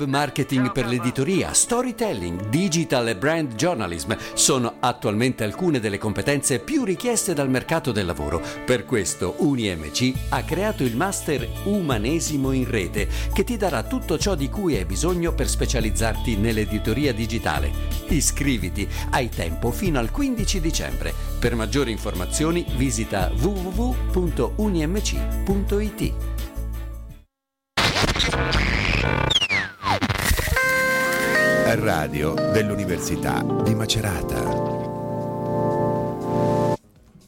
Web marketing per l'editoria, storytelling, digital e brand journalism sono attualmente alcune delle competenze più richieste dal mercato del lavoro. Per questo UniMC ha creato il master Umanesimo in rete che ti darà tutto ciò di cui hai bisogno per specializzarti nell'editoria digitale. Iscriviti, hai tempo fino al 15 dicembre. Per maggiori informazioni visita www.unimc.it. Radio dell'Università di Macerata.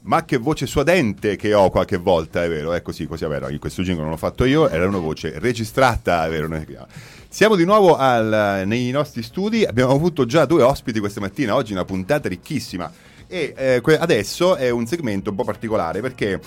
Ma che voce suadente che ho qualche volta, è vero? È così, così è vero. In questo jingle non l'ho fatto io, era una voce registrata, è vero? Siamo di nuovo al- nei nostri studi, abbiamo avuto già due ospiti questa mattina, oggi una puntata ricchissima. E eh, que- adesso è un segmento un po' particolare perché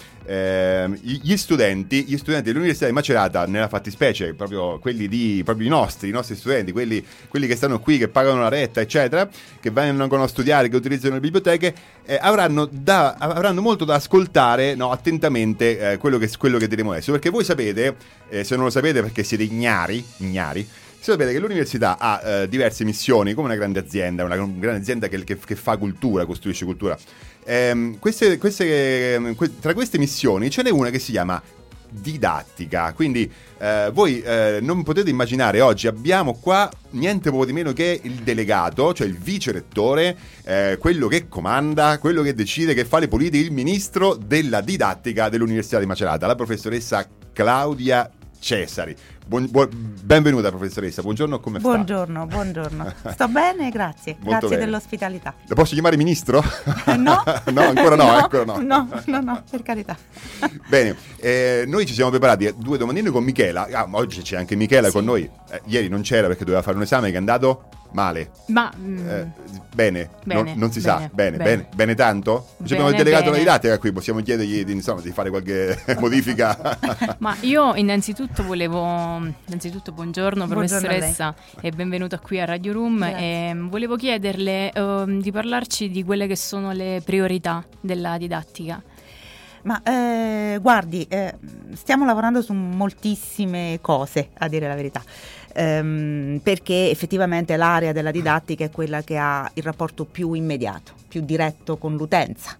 gli gli studenti, gli studenti dell'Università di Macerata, nella fattispecie, proprio quelli di, proprio i nostri, i nostri studenti, quelli, quelli che stanno qui, che pagano la retta, eccetera, che vengono a studiare, che utilizzano le biblioteche, eh, avranno, da- avranno molto da ascoltare no, attentamente eh, quello, che, quello che diremo adesso. Perché voi sapete, eh, se non lo sapete perché siete ignari, ignari sapete che l'università ha eh, diverse missioni, come una grande azienda, una gran- grande azienda che, che- che fa cultura, costruisce cultura. Ehm, queste- queste, ehm, que- tra queste missioni ce n'è una che si chiama didattica. Quindi eh, voi eh, non potete immaginare, oggi abbiamo qua niente poco di meno che il delegato, cioè il vice rettore, eh, quello che comanda, quello che decide, che fa le politiche, il ministro della didattica dell'Università di Macerata, la professoressa Claudia Cesari. Buon- buon- benvenuta professoressa, buongiorno, come sta? Buongiorno, buongiorno. Sto bene, grazie. Molto grazie bene. dell'ospitalità. La posso chiamare ministro? No? no, ancora no, ancora no. No, no, no, per carità. Bene, eh, noi ci siamo preparati a due domandine con Michela. Ah, oggi c'è anche Michela con noi. Eh, ieri non c'era perché doveva fare un esame che è andato male. Ma mm, Eh, bene, Bene, non, non si bene, sa. Bene, bene. bene, bene tanto? Ci abbiamo delegato bene. didattica qui, possiamo chiedergli di, insomma, di fare qualche modifica. ma io innanzitutto volevo, innanzitutto buongiorno Buongiorno professoressa e benvenuta qui a Radio Room. Grazie. E, volevo chiederle ehm, di parlarci di quelle che sono le priorità della didattica. Ma eh, guardi, eh, stiamo lavorando su moltissime cose, a dire la verità. Ehm, perché effettivamente l'area della didattica è quella che ha il rapporto più immediato, più diretto con l'utenza.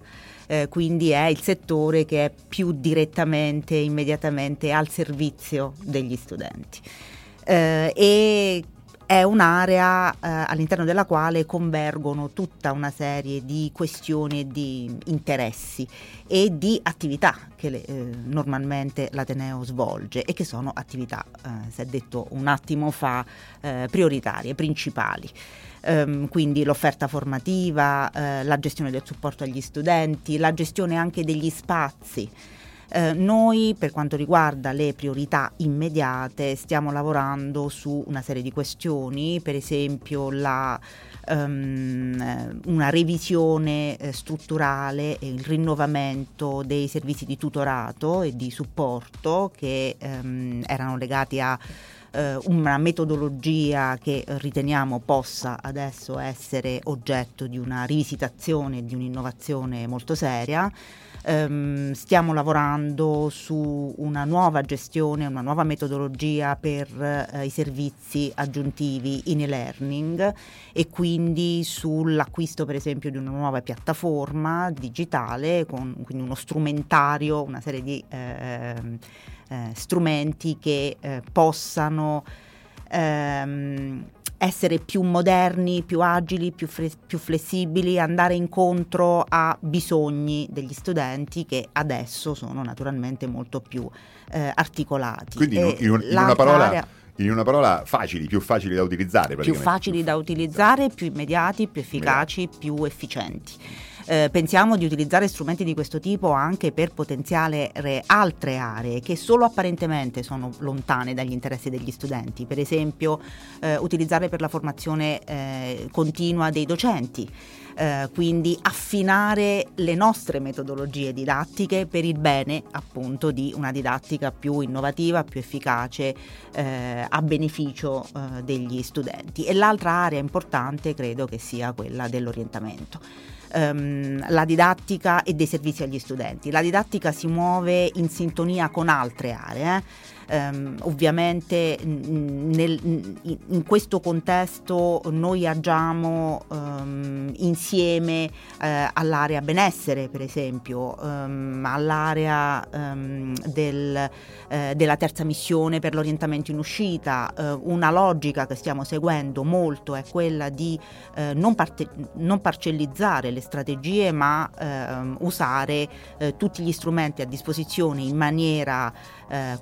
Eh, quindi è il settore che è più direttamente, immediatamente al servizio degli studenti. Eh, e è un'area eh, all'interno della quale convergono tutta una serie di questioni e di interessi e di attività che le- eh, normalmente l'Ateneo svolge e che sono attività, eh, si è detto un attimo fa, eh, prioritarie, principali. Ehm, quindi l'offerta formativa, eh, la gestione del supporto agli studenti, la gestione anche degli spazi. Eh, noi per quanto riguarda le priorità immediate stiamo lavorando su una serie di questioni, per esempio la, eh, una revisione eh, strutturale e il rinnovamento dei servizi di tutorato e di supporto che ehm, erano legati a eh, una metodologia che riteniamo possa adesso essere oggetto di una rivisitazione di un'innovazione molto seria. Ehm, stiamo lavorando su una nuova gestione, una nuova metodologia per eh, i servizi aggiuntivi in e-learning e quindi sull'acquisto per esempio di una nuova piattaforma digitale con quindi uno strumentario, una serie di ehm, eh, strumenti che eh, possano ehm, essere più moderni, più agili, più, fre- più flessibili, andare incontro a bisogni degli studenti che adesso sono naturalmente molto più eh, articolati. Quindi in, in in una parola... area- In una parola facili, più facili da utilizzare più facili da utilizzare, più immediati, più efficaci, più efficienti. Eh, pensiamo di utilizzare strumenti di questo tipo anche per potenziare re- altre aree che solo apparentemente sono lontane dagli interessi degli studenti, per esempio eh, utilizzarle per la formazione eh, continua dei docenti. Eh, quindi affinare le nostre metodologie didattiche per il bene appunto di una didattica più innovativa, più efficace eh, a beneficio eh, degli studenti. E l'altra area importante credo che sia quella dell'orientamento. Ehm, la didattica e dei servizi agli studenti. La didattica si muove in sintonia con altre aree. Eh. Ehm, ovviamente nel- in questo contesto noi agiamo ehm, insieme eh, all'area benessere, per esempio, ehm, all'area ehm, del, eh, della terza missione per l'orientamento in uscita. Eh, una logica che stiamo seguendo molto è quella di eh, non, parte- non parcellizzare le strategie, ma ehm, usare eh, tutti gli strumenti a disposizione in maniera eh,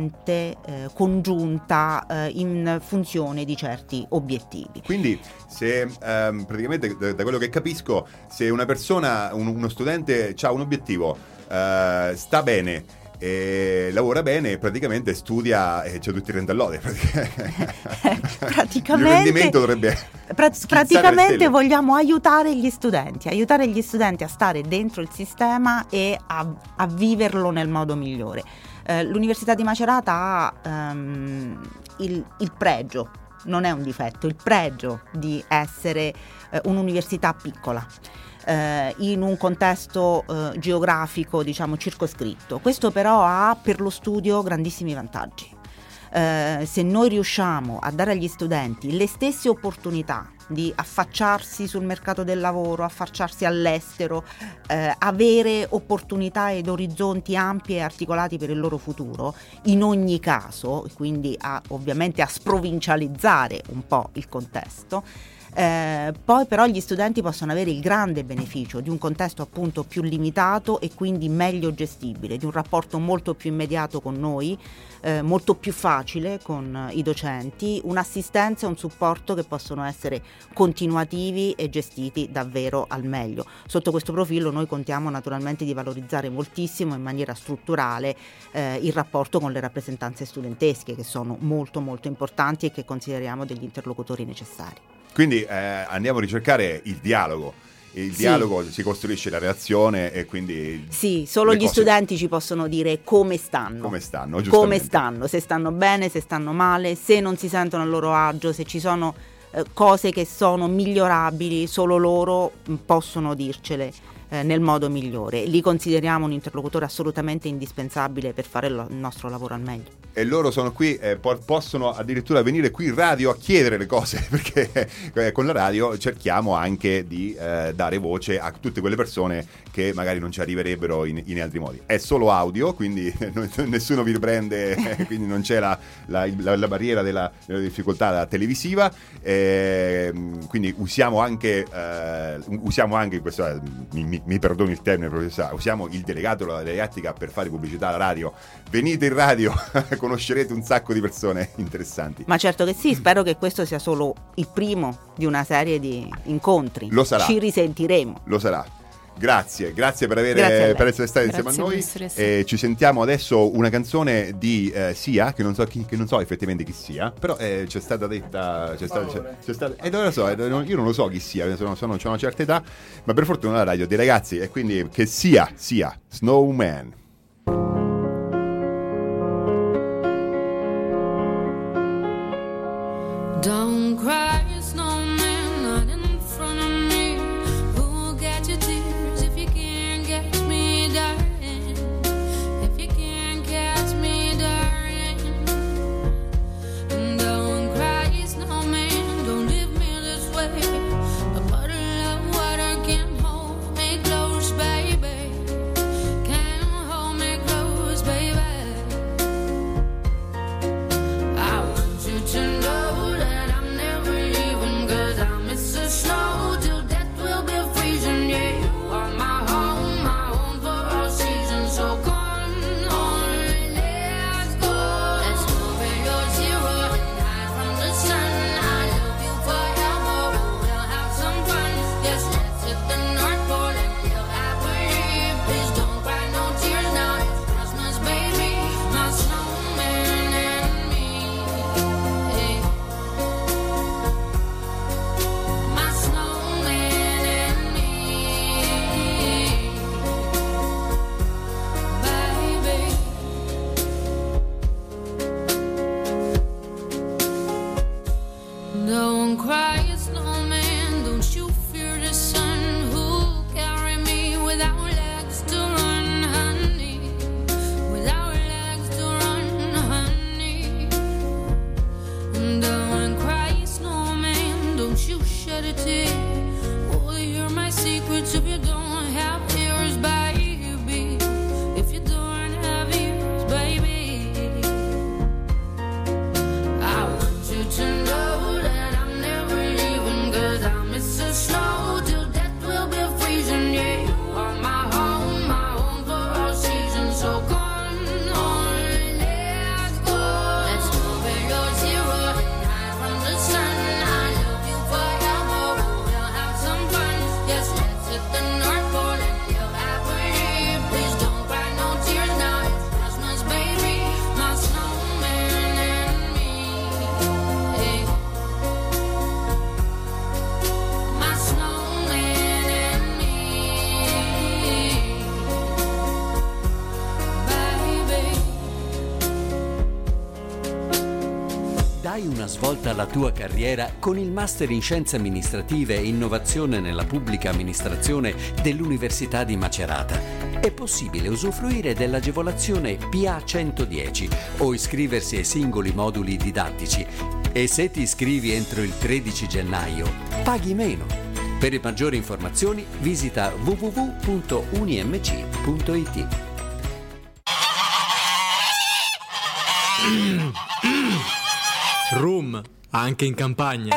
coerente, eh, congiunta, eh, in funzione di certi obiettivi. Quindi, se ehm, praticamente da, quello che capisco, se una persona, un- uno studente ha un obiettivo, eh, sta bene. E lavora bene, praticamente studia e c'è tutti i rentalloni. Il Praticamente, rendimento dovrebbe. pra- praticamente vogliamo aiutare gli studenti, aiutare gli studenti a stare dentro il sistema e a, a viverlo nel modo migliore. Eh, L'Università di Macerata ha ehm, il, il pregio, non è un difetto, il pregio di essere eh, un'università piccola. eh, in un contesto eh, geografico diciamo circoscritto. Questo però ha per lo studio grandissimi vantaggi. Eh, se noi riusciamo a dare agli studenti le stesse opportunità di affacciarsi sul mercato del lavoro, affacciarsi all'estero, eh, avere opportunità ed orizzonti ampi e articolati per il loro futuro, in ogni caso, quindi a, ovviamente a sprovincializzare un po' il contesto, eh, poi però gli studenti possono avere il grande beneficio di un contesto appunto più limitato e quindi meglio gestibile, di un rapporto molto più immediato con noi, eh, molto più facile con i docenti, un'assistenza e un supporto che possono essere continuativi e gestiti davvero al meglio. Sotto questo profilo noi contiamo naturalmente di valorizzare moltissimo in maniera strutturale eh, il rapporto con le rappresentanze studentesche che sono molto molto importanti e che consideriamo degli interlocutori necessari. Quindi eh, andiamo a ricercare il dialogo. Il Sì. dialogo si costruisce la relazione e quindi Sì, solo gli cose- studenti ci possono dire come stanno. come stanno, come stanno, se stanno bene, se stanno male, se non si sentono a loro agio, se ci sono eh, cose che sono migliorabili, solo loro mh, possono dircele eh, nel modo migliore. Li consideriamo un interlocutore assolutamente indispensabile per fare lo- il nostro lavoro al meglio. E loro sono qui, eh, po- possono addirittura venire qui in radio a chiedere le cose, perché eh, con la radio cerchiamo anche di eh, dare voce a tutte quelle persone che magari non ci arriverebbero in, in altri modi. È solo audio, quindi nessuno vi riprende, quindi non c'è la, la- la- la barriera della, della difficoltà televisiva, ehm, quindi usiamo anche, eh, usiamo anche questo, eh, mi, mi mi, mi perdoni il termine, professore, usiamo il delegato della didattica per fare pubblicità alla radio. Venite in radio, conoscerete un sacco di persone interessanti. Ma certo che sì, spero che questo sia solo il primo di una serie di incontri. Lo sarà. Ci risentiremo. Lo sarà. Grazie, grazie per, avere, Grazie per essere stati Grazie insieme a noi. voi, essere E ci sentiamo adesso una canzone di eh, Sia, che non, so chi- che non so effettivamente chi sia, però eh, c'è stata detta. C'è stata, c'è, c'è stata- eh, non lo so, eh, io non lo so chi sia, sono, sono, ho una certa età, ma per fortuna la radio dei ragazzi, e quindi che sia, sia Snowman. Dai una svolta alla tua carriera con il Master in Scienze Amministrative e Innovazione nella Pubblica Amministrazione dell'Università di Macerata. È possibile usufruire dell'agevolazione PA 110 o iscriversi ai singoli moduli didattici e se ti iscrivi entro il 13 gennaio paghi meno. Per maggiori informazioni visita www.unimc.it. Room, anche in campagna.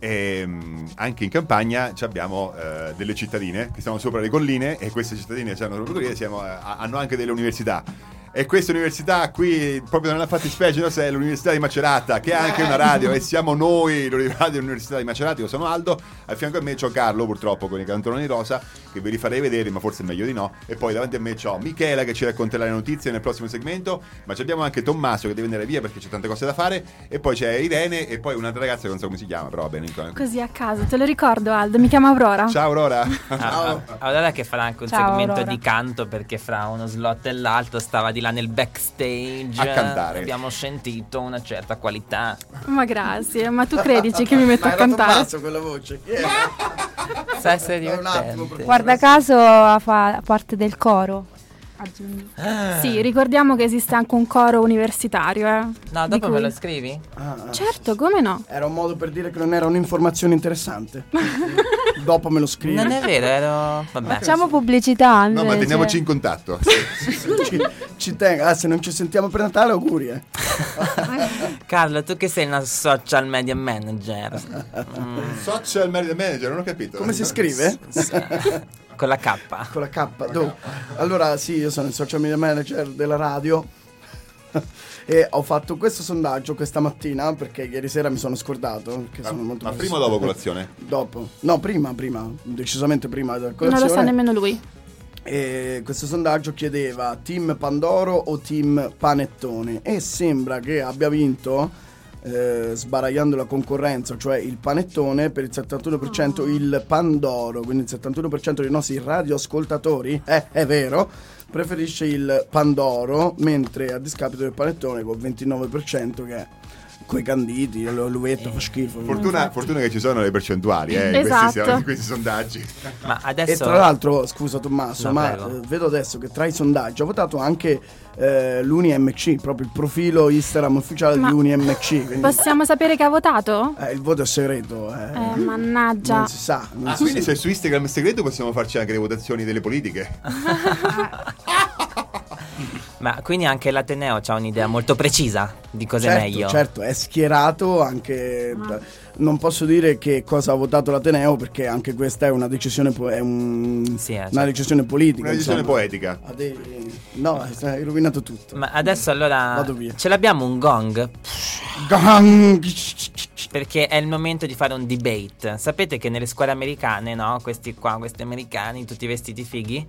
E, mm, anche in campagna abbiamo eh, delle cittadine che stanno sopra le colline e queste cittadine hanno eh, hanno anche delle università. E questa università qui, proprio nella fattispecie, nostra è l'Università di Macerata, che ha anche una radio, e siamo noi, dell'Università di Macerata. Io sono Aldo, a fianco a me c'ho Carlo, purtroppo, con i cantononi rosa, che ve li farei vedere, ma forse è meglio di no. E poi davanti a me c'ho Michela, che ci racconterà le notizie nel prossimo segmento, ma ci abbiamo anche Tommaso, che deve andare via perché c'è tante cose da fare, e poi c'è Irene, e poi un'altra ragazza che non so come si chiama, però va bene. Così a caso, te lo ricordo Aldo, mi chiamo Aurora. Ciao Aurora. Ah, Aurora che farà anche un Ciao, segmento Aurora. di canto perché fra uno slot e l'altro stava di là nel backstage A cantare. Abbiamo sentito una certa qualità. Ma grazie, ma tu credici che mi metto a cantare? quella voce. Sa essere divertente. Guarda caso fa parte del coro. Sì, ricordiamo che esiste anche un coro universitario, eh. No, dopo me cui- lo scrivi? Certo, come no? Era un modo per dire che non era un'informazione interessante. Dopo me lo scrivi. Non è vero, ero... Vabbè. Facciamo pubblicità. No, ma invece. teniamoci in contatto. ci, ci tengo. Ah, se non ci sentiamo per Natale, auguri. Eh. Carlo, tu che sei una social media manager. Mm. Social media manager, non ho capito. Come si scrive? Con la K. Con la K. dove? Allora, sì, io sono il social media manager della radio. E ho fatto questo sondaggio questa mattina perché ieri sera mi sono scordato. Che sono molto Ma prima o dopo colazione? Dopo. No, prima, prima. Decisamente prima della Non colazione. lo sa nemmeno lui. E questo sondaggio chiedeva team Pandoro o team Panettone e sembra che abbia vinto eh, sbaragliando la concorrenza, cioè il Panettone per il 71% il Pandoro, quindi il 71% dei nostri radioascoltatori, eh, è vero, preferisce il Pandoro, mentre a discapito del Panettone col 29% che è coi canditi, l'uvetta fa schifo. Fortuna, fortuna che ci sono le percentuali eh, in, Esatto. questi, in questi sondaggi. Ma E tra l'altro, scusa Tommaso, No, ma prego. eh, vedo adesso che tra i sondaggi ho votato anche eh, l'UniMC, proprio il profilo Instagram ufficiale Ma- di UniMC. Quindi, Possiamo sapere che ha votato? eh, il voto è segreto. eh. Eh, mannaggia. Non si sa. Non Ah, si quindi sa. se su Instagram è segreto possiamo farci anche le votazioni delle politiche. Ma quindi anche l'Ateneo ha un'idea molto precisa di cosa è certo, meglio. certo, è schierato anche. Non posso dire che cosa ha votato l'Ateneo perché anche questa è una decisione, po- è un- una certo. decisione politica. Una decisione insomma. poetica. Ha dei- No, hai rovinato tutto. Ma adesso allora Vado via. ce l'abbiamo un gong? Gong! Perché è il momento di fare un debate. Sapete che nelle scuole americane, no? Questi qua, questi americani, tutti vestiti fighi,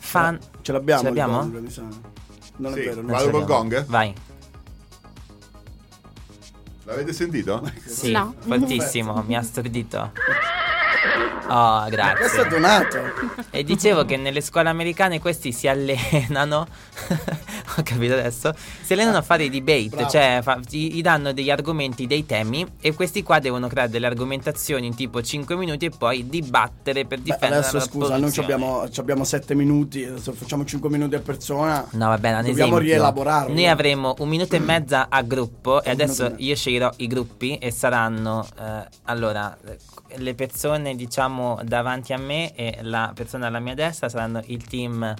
fan... Ce l'abbiamo, Ce l'abbiamo? gong, mi sa. Non Sì, è vero. non vado col gong? Vai. L'avete sentito? Sì, No. fortissimo, mi ha stordito. Oh, grazie. Questo è donato. E dicevo che nelle scuole americane questi si allenano, ho capito adesso, si allenano a fare i debate, Bravo. cioè fa- gli, gli danno degli argomenti, dei temi e questi qua devono creare delle argomentazioni in tipo 5 minuti e poi dibattere per Beh, difendere adesso la scusa, noi posizione. abbiamo, ci abbiamo 7 minuti, adesso facciamo 5 minuti a persona. No, va bene, Dobbiamo esempio. rielaborarlo. Noi avremo un minuto e mezza a gruppo e adesso io sceglierò i gruppi e saranno eh, allora le persone diciamo davanti a me e la persona alla mia destra saranno il team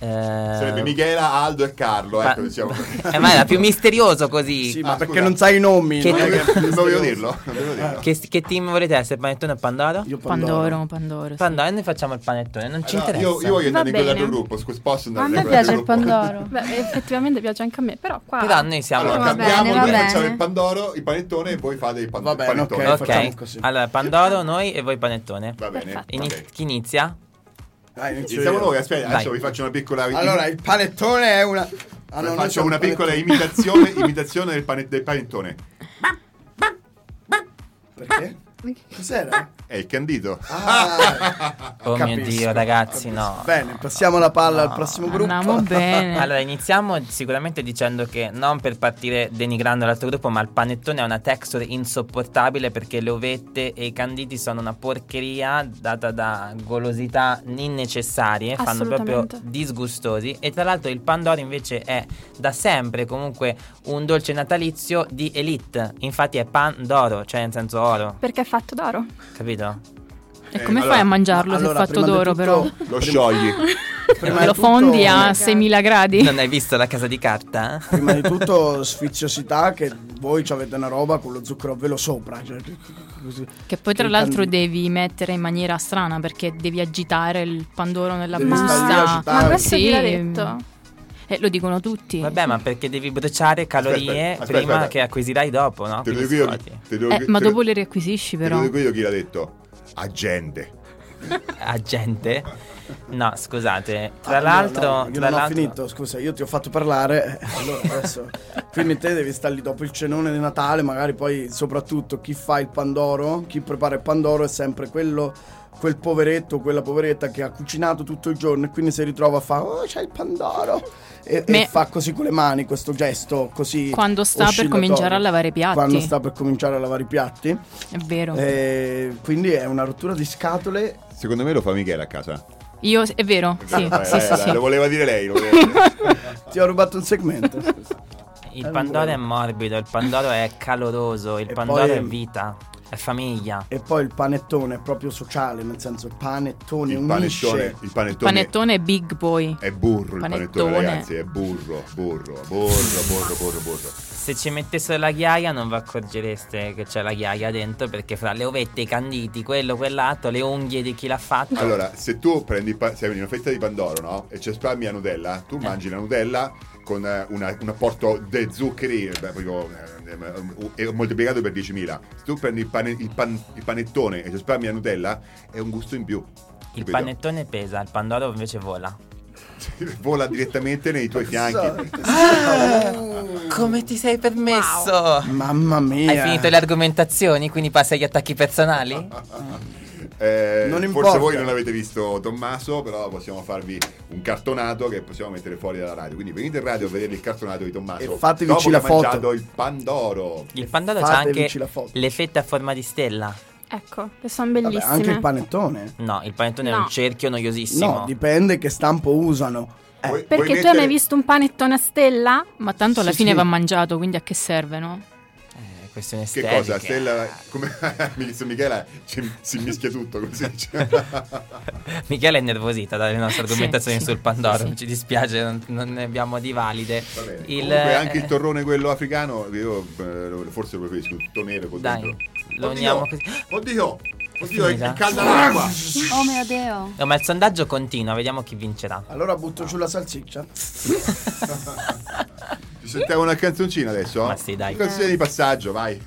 Sarebbe Michela, Aldo e Carlo. Ma- Ecco, diciamo. eh, ma era più misterioso così. Sì, ma perché non sai i nomi? Che, non è che- Non voglio dirlo. non voglio dirlo. che, che team volete essere? Panettone o Pandoro? Io Pandoro, Pandoro. sì. Pandoro e noi facciamo il panettone, non ci Allora, interessa. io, io voglio Va andare in quella bene. del gruppo, scusa, posso Ma a andare me in quella piace il gruppo? Pandoro. Beh, effettivamente piace anche a me, però qua... Però noi siamo Allora, Va cambiamo, bene, noi va facciamo bene. il pandoro, il panettone e voi fate il, pan- Va il bene, panettone. ok. allora Pandoro noi e voi Panettone. Va bene. Chi inizia? Dai, Iniziamo noi, aspetta, adesso vi faccio una piccola Allora, il panettone è una. Ah, no, faccio una piccola imitazione, imitazione del, pane- del panettone. Perché? Cos'era? È il candito. Ah, Oh mio capisco, Dio, ragazzi, no. Bene, passiamo la palla No. al prossimo gruppo. Andiamo bene. Allora, iniziamo sicuramente dicendo che non per partire denigrando l'altro gruppo, ma il panettone ha una texture insopportabile perché le ovette e i canditi sono una porcheria data da golosità innecessarie, fanno proprio disgustosi. E tra l'altro il Pandoro invece è da sempre comunque un dolce natalizio di elite. Infatti è Pandoro, cioè nel senso oro, Perché è fatto d'oro. capito? E come allora- fai a mangiarlo se allora, è fatto d'oro, tutto- però? Lo sciogli. Prima Lo tutto- fondi a 6000 gradi. Non hai visto la casa di carta? Prima di tutto, sfiziosità che voi ci avete una roba con lo zucchero a velo sopra. Cioè, così. Che poi tra il l'altro can- devi mettere in maniera strana perché devi agitare il pandoro nella busta. agitare. Ma questo Sì. chi l'ha detto? Eh, lo dicono tutti. Vabbè, ma perché devi bruciare calorie Aspetta, aspetta, prima aspetta. che acquisirai dopo, no? Te lo dico io, te lo- Eh, ma te lo- dopo le riacquisisci te lo però. dico io chi l'ha detto. Agente. Agente? No, scusate. Tra Ah, l'altro, no, no, io tra non ho l'altro finito, scusa, io ti ho fatto parlare. eh, Allora adesso. Quindi te devi stare lì dopo il cenone di Natale, magari poi soprattutto chi fa il pandoro, chi prepara il pandoro è sempre quello quel poveretto o quella poveretta che ha cucinato tutto il giorno e quindi si ritrova a fare oh c'è il pandoro e, e Me- fa così con le mani questo gesto così Quando sta per cominciare a lavare i piatti. quando sta per cominciare a lavare i piatti È vero. E quindi è una rottura di scatole Secondo me lo fa Michele a casa. Io, è vero, sì, Eh, sì, sì, eh, sì. Lo voleva dire lei. lo voleva dire. Ti ho rubato un segmento. Il pandoro è morbido, il pandoro è caloroso, il E pandoro poi- è vita, è famiglia. E poi il panettone è proprio sociale, nel senso il panettone Il unisce. panettone, il panettone Panettone è big poi. è burro, il panettone, Panettone. ragazzi, è burro, burro, burro, burro, burro, burro. Se ci mettessero la ghiaia non vi accorgereste che c'è la ghiaia dentro perché fra le ovette, i canditi, quello, quell'altro, le unghie di chi l'ha fatto. Allora, se tu prendi pa- se hai una fetta di pandoro, no? E ci spalmi la Nutella, tu mangi la Nutella con eh, una- un apporto di zuccheri eh, beh, proprio, eh, eh, moltiplicato per 10.000. Se tu prendi il, pane- il pan- il panettone e ci spalmi la Nutella, è un gusto in più. Il capito? panettone pesa, il pandoro invece vola. Vola direttamente nei tuoi fianchi. Ah, come ti sei permesso? Mamma mia. Hai finito le argomentazioni, quindi passi agli attacchi personali? Eh, Non forse voi non avete visto Tommaso, però possiamo farvi un cartonato che possiamo mettere fuori dalla radio. Quindi venite in radio a vedere il cartonato di Tommaso. E fatevici dopo la foto. mangiato il pandoro. Il pandoro c'ha Fatevici anche la foto. le fette a forma di stella. Ecco, che sono Vabbè, bellissime. anche il panettone. No, il panettone è No. un cerchio noiosissimo. No, dipende che stampo usano. Eh, Vuoi- Perché vuoi tu hai mai mettere- visto un panettone a stella? Ma tanto alla Sì, fine sì. va mangiato, quindi a che serve, no? Questione Che estetica. cosa? Stella, come mi dice Michela, ci- si mischia tutto, come si dice. Michele è nervosita dalle nostre argomentazioni sì. sul Pandoro. Sì. Ci dispiace, non, non ne abbiamo di valide. Va bene. Il- Comunque anche il torrone quello africano, io eh, forse lo preferisco tutto nero con Dai, dentro. lo Oddio, uniamo così. Oddio, oddio, è, è calda l'acqua. Oh mio Dio. No, ma il sondaggio continua, vediamo chi vincerà. Allora butto giù la salsiccia. Ci sentiamo una canzoncina adesso? Ma sì, dai. Canzone di passaggio, vai.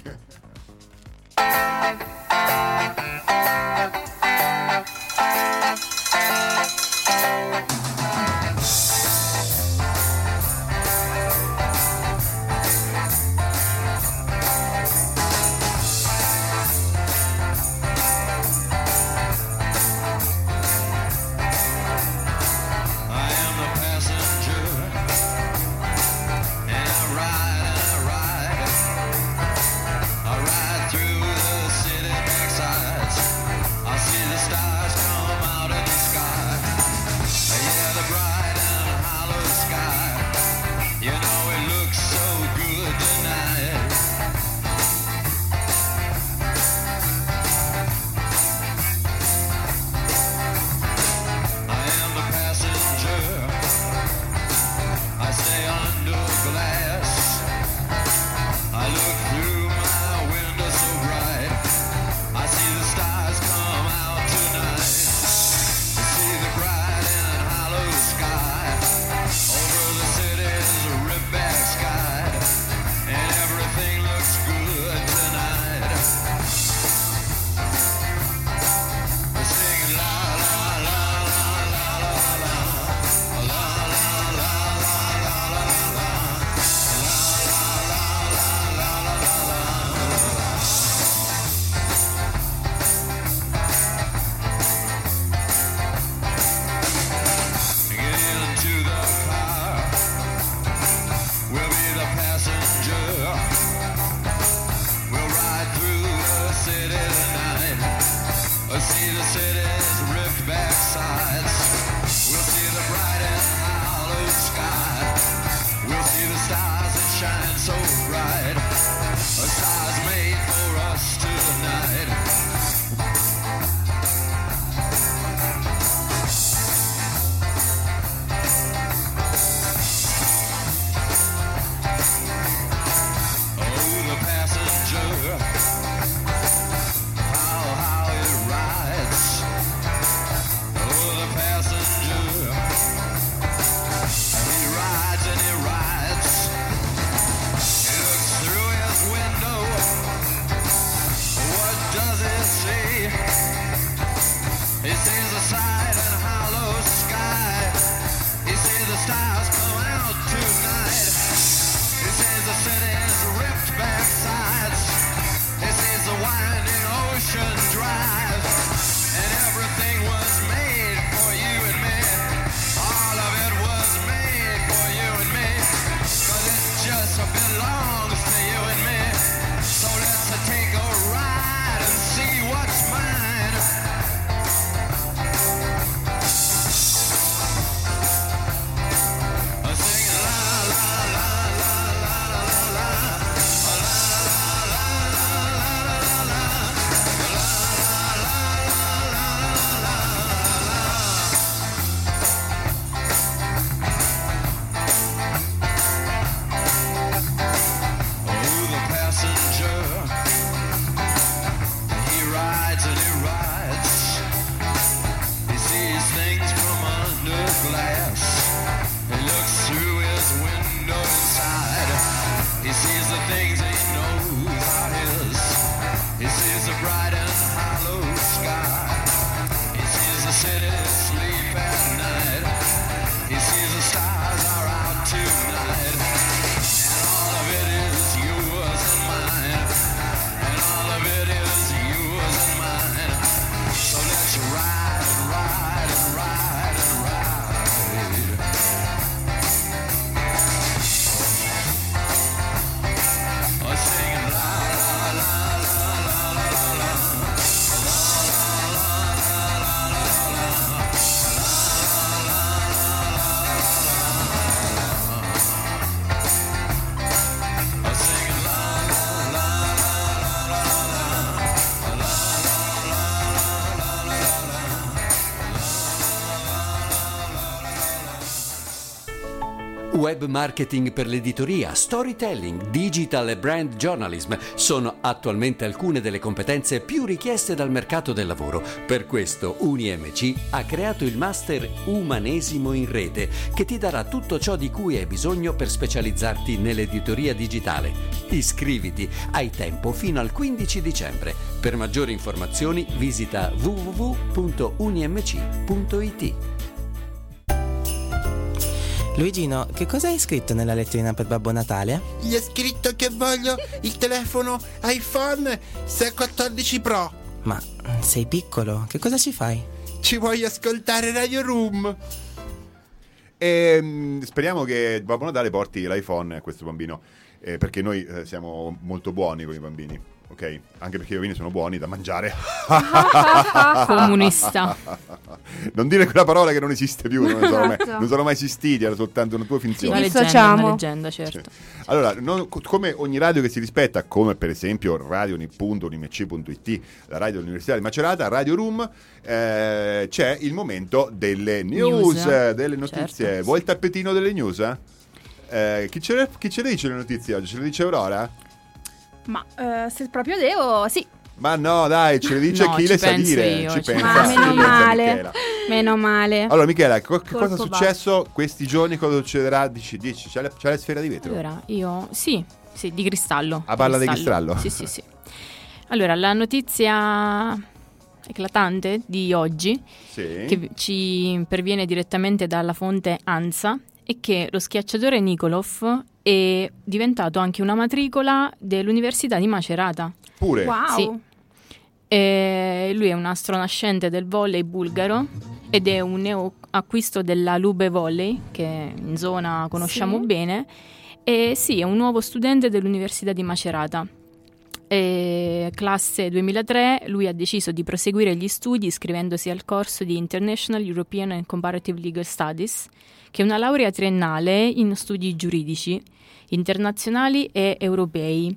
Web marketing per l'editoria, storytelling, digital e brand journalism sono attualmente alcune delle competenze più richieste dal mercato del lavoro. Per questo UniMC ha creato il master Umanesimo in rete che ti darà tutto ciò di cui hai bisogno per specializzarti nell'editoria digitale. Iscriviti, hai tempo fino al 15 dicembre. Per maggiori informazioni visita www.unimc.it. Luigino, che cosa hai scritto nella letterina per Babbo Natale? Gli ho scritto che voglio il telefono iPhone 614 Pro. Ma sei piccolo, che cosa ci fai? Ci voglio ascoltare Radio Room. E, mm, speriamo che Babbo Natale porti l'iPhone a questo bambino, eh, perché noi eh, siamo molto buoni con i bambini, ok? Anche perché i bambini sono buoni da mangiare. Comunista. Non dire quella parola che non esiste più, non sono, mai, Esatto. non sono mai esistiti, era soltanto una tua finzione. Una leggenda, una leggenda, certo. Allora, non- co- come ogni radio che si rispetta, come per esempio radio.unimc.it, la radio dell'Università di Macerata, Radio Room, eh, c'è il momento delle news, News, delle notizie. certo, Vuoi il tappetino delle news? eh? Eh, chi, ce le, chi ce le dice le notizie oggi? Ce le dice Aurora? Ma eh, se proprio devo, sì. Ma no, dai, ce le dice No, chi ci le sa penso dire. io, ci ci pensa, Ma ci meno male. Meno male. Allora, Michela, co- che cosa è Colpo successo questi giorni? Cosa succederà? Dici, dici, c'è la, c'è la sfera di vetro? Allora, io sì, sì, di cristallo. A balla di cristallo? Sì, sì, sì. Allora, la notizia eclatante di oggi, Sì. che ci perviene direttamente dalla fonte ANSA, è che lo schiacciatore Nikolov è diventato anche una matricola dell'Università di Macerata. Pure? Wow. Sì. E lui è un astronascente del volley bulgaro ed è un neo acquisto della Lube Volley, che in zona conosciamo Sì. bene. E sì, è un nuovo studente dell'Università di Macerata. E classe 2003, lui ha deciso di proseguire gli studi iscrivendosi al corso di International European and Comparative Legal Studies, che è una laurea triennale in studi giuridici internazionali e europei.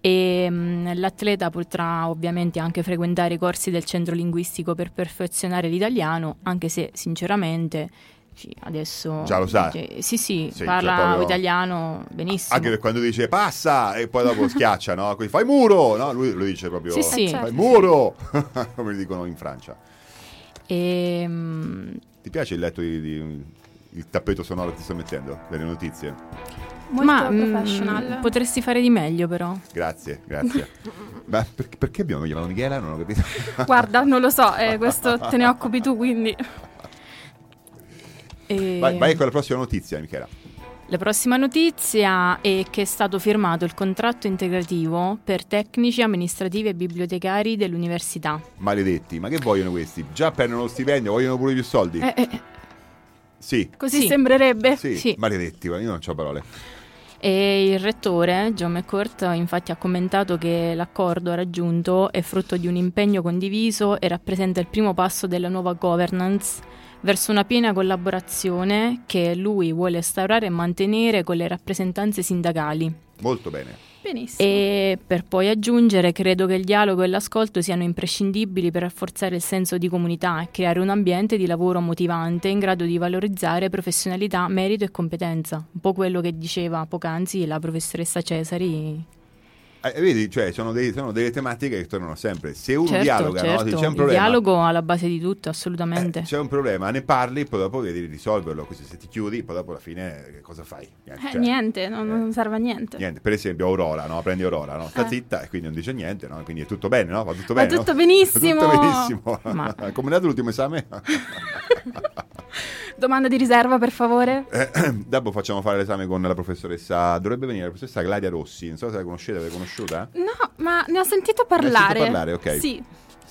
E, mm, l'atleta potrà ovviamente anche frequentare i corsi del centro linguistico per perfezionare l'italiano, anche se sinceramente sì, adesso... Già lo sa. cioè, sì, sì, Sì, parla cioè proprio- italiano benissimo. Anche per quando dice passa e poi dopo schiaccia, no? Quindi fai muro, no? Lui lo dice proprio Sì, sì. fai Certo. muro, come dicono in Francia. E, mm, Ti piace il letto di, di- il tappeto sonoro che ti sto mettendo? Delle notizie? Molto ma mm, professional. potresti fare di meglio però. Grazie, grazie. Ma per- perché abbiamo chiamato Michela? Non ho capito. Guarda, non lo so, eh, questo te ne occupi tu, quindi... E- Vai, vai con la prossima notizia, Michela. La prossima notizia è che è stato firmato il contratto integrativo per tecnici, amministrativi e bibliotecari dell'università. Maledetti, ma che vogliono questi? Già prendono lo stipendio, vogliono pure più soldi? Eh, eh, Sì. Così Sì. sembrerebbe. Sì, maledetti, io non ho parole. E il rettore, John McCourt, infatti ha commentato che l'accordo raggiunto è frutto di un impegno condiviso e rappresenta il primo passo della nuova governance verso una piena collaborazione che lui vuole instaurare e mantenere con le rappresentanze sindacali. Molto bene. Benissimo. E per poi aggiungere, credo che il dialogo e l'ascolto siano imprescindibili per rafforzare il senso di comunità e creare un ambiente di lavoro motivante in grado di valorizzare professionalità, merito e competenza. Un po' quello che diceva poc'anzi la professoressa Cesari. Eh, vedi, cioè, sono, dei- sono delle tematiche che tornano sempre. Se uno certo, dialoga, no? certo, Se c'è un il problema. dialogo alla base di tutto, assolutamente. C'è un problema, ne parli, poi dopo di risolverlo. Così se ti chiudi, poi dopo alla fine cosa fai? Niente, Eh, cioè, niente, non, non serve a niente. niente. Per esempio Aurora, no? Prendi Aurora, no? Sta Eh. zitta e quindi non dice niente, no? Quindi è tutto bene, no? Va tutto Va bene. tutto no? benissimo. Va tutto benissimo. Ma- Come è andato l'ultimo esame? Domanda di riserva, per favore. Eh, dopo facciamo fare l'esame con la professoressa. Dovrebbe venire la professoressa Gladia Rossi. Non so se la conoscete, l'avete conosciuta? No, ma ne ho sentito Ne hai sentito parlare. parlare, ok. Sì.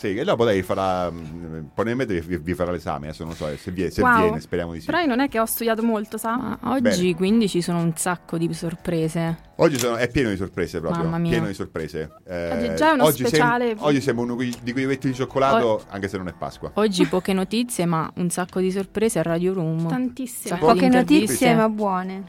Sì, e dopo lei farà. mh, Probabilmente vi, vi farà l'esame. Adesso non so se, vie- se Wow. viene, speriamo di sì. Però io non è che ho studiato molto, sa? Oggi Bene. quindi ci sono un sacco di sorprese. Oggi sono- è pieno di sorprese proprio. Mamma mia. Pieno di sorprese. Eh, Oggi già è uno oggi speciale. sem- oggi siamo uno di quei vetti di cioccolato, anche se non è Pasqua. Oggi poche notizie, ma un sacco di sorprese a Radio Room. Tantissime. Sacco di Poche notizie ma buone.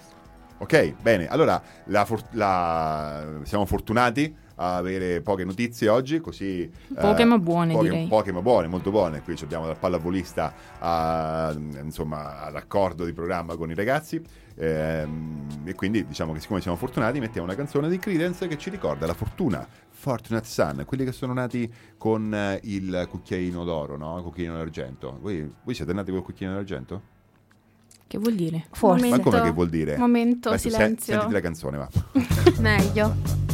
Ok, bene. Allora, la for- la- siamo fortunati a avere poche notizie oggi, così... Poche eh, ma buone, poche, direi. Poche ma buone, molto buone. Qui ci abbiamo dal pallavolista a, insomma, all'accordo di programma con i ragazzi. ehm, e quindi diciamo che siccome siamo fortunati mettiamo una canzone di Credence che ci ricorda la fortuna Fortunate Sun, quelli che sono nati con eh, il cucchiaino d'oro, no? Il cucchiaino d'argento. Voi, voi siete nati col cucchiaino d'argento? Che vuol dire? Forse. Ma come che vuol dire? Momento, Adesso se- silenzio. sentiti la canzone, va. Meglio.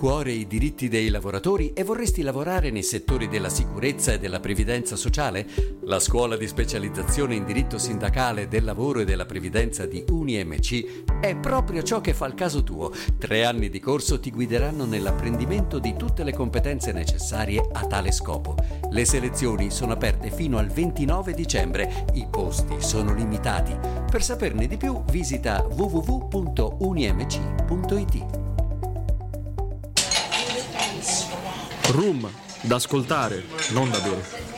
Cuore i diritti dei lavoratori e vorresti lavorare nei settori della sicurezza e della previdenza sociale? La scuola di specializzazione in diritto sindacale del lavoro e della previdenza di UniMC è proprio ciò che fa il caso tuo. Tre anni di corso ti guideranno nell'apprendimento di tutte le competenze necessarie a tale scopo. Le selezioni sono aperte fino al 29 dicembre, i posti sono limitati. Per saperne di più visita www.unimc.it. Room, da ascoltare, non da bere.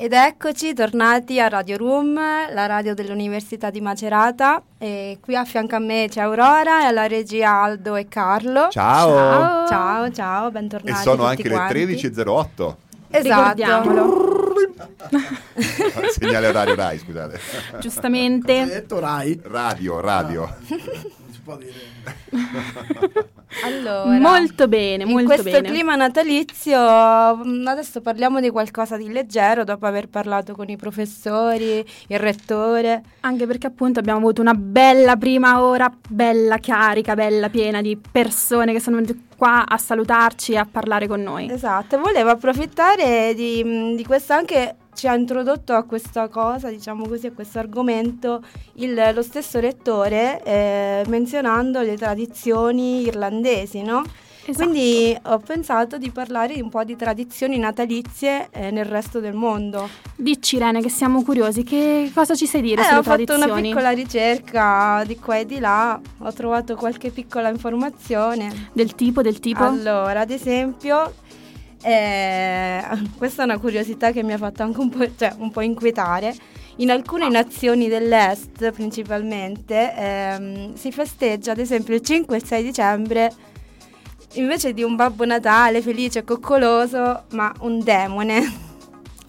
Ed eccoci tornati a Radio Room, la radio dell'Università di Macerata. E qui a fianco a me c'è Aurora e alla regia Aldo e Carlo. Ciao. Ciao, ciao, ciao, E bentornati. sono tutti anche quanti. le 13.08. Esatto. Ricordiamolo. Segnale orario Rai, scusate. Giustamente. detto Rai? Radio, radio. Allora, Molto bene, in molto questo bene. clima natalizio, mh, adesso parliamo di qualcosa di leggero dopo aver parlato con i professori, il rettore. Anche perché appunto abbiamo avuto una bella prima ora, bella carica, bella piena di persone che sono venute qua a salutarci e a parlare con noi. Esatto, e volevo approfittare di, mh, di questo anche ci ha introdotto a questa cosa, diciamo così, a questo argomento il- lo stesso rettore eh, menzionando le tradizioni irlandesi, no? Quindi ho pensato di parlare un po' di tradizioni natalizie eh, nel resto del mondo. Dici Irene che siamo curiosi, che cosa ci sai dire Eh, sulle ho fatto tradizioni? una piccola ricerca di qua e di là, ho trovato qualche piccola informazione. Del tipo, del tipo? Allora, ad esempio, eh, questa è una curiosità che mi ha fatto anche un po', cioè, un po' inquietare. In alcune nazioni dell'est, principalmente, ehm, si festeggia ad esempio il 5 e il 6 dicembre invece di un Babbo Natale felice e coccoloso, ma un demone.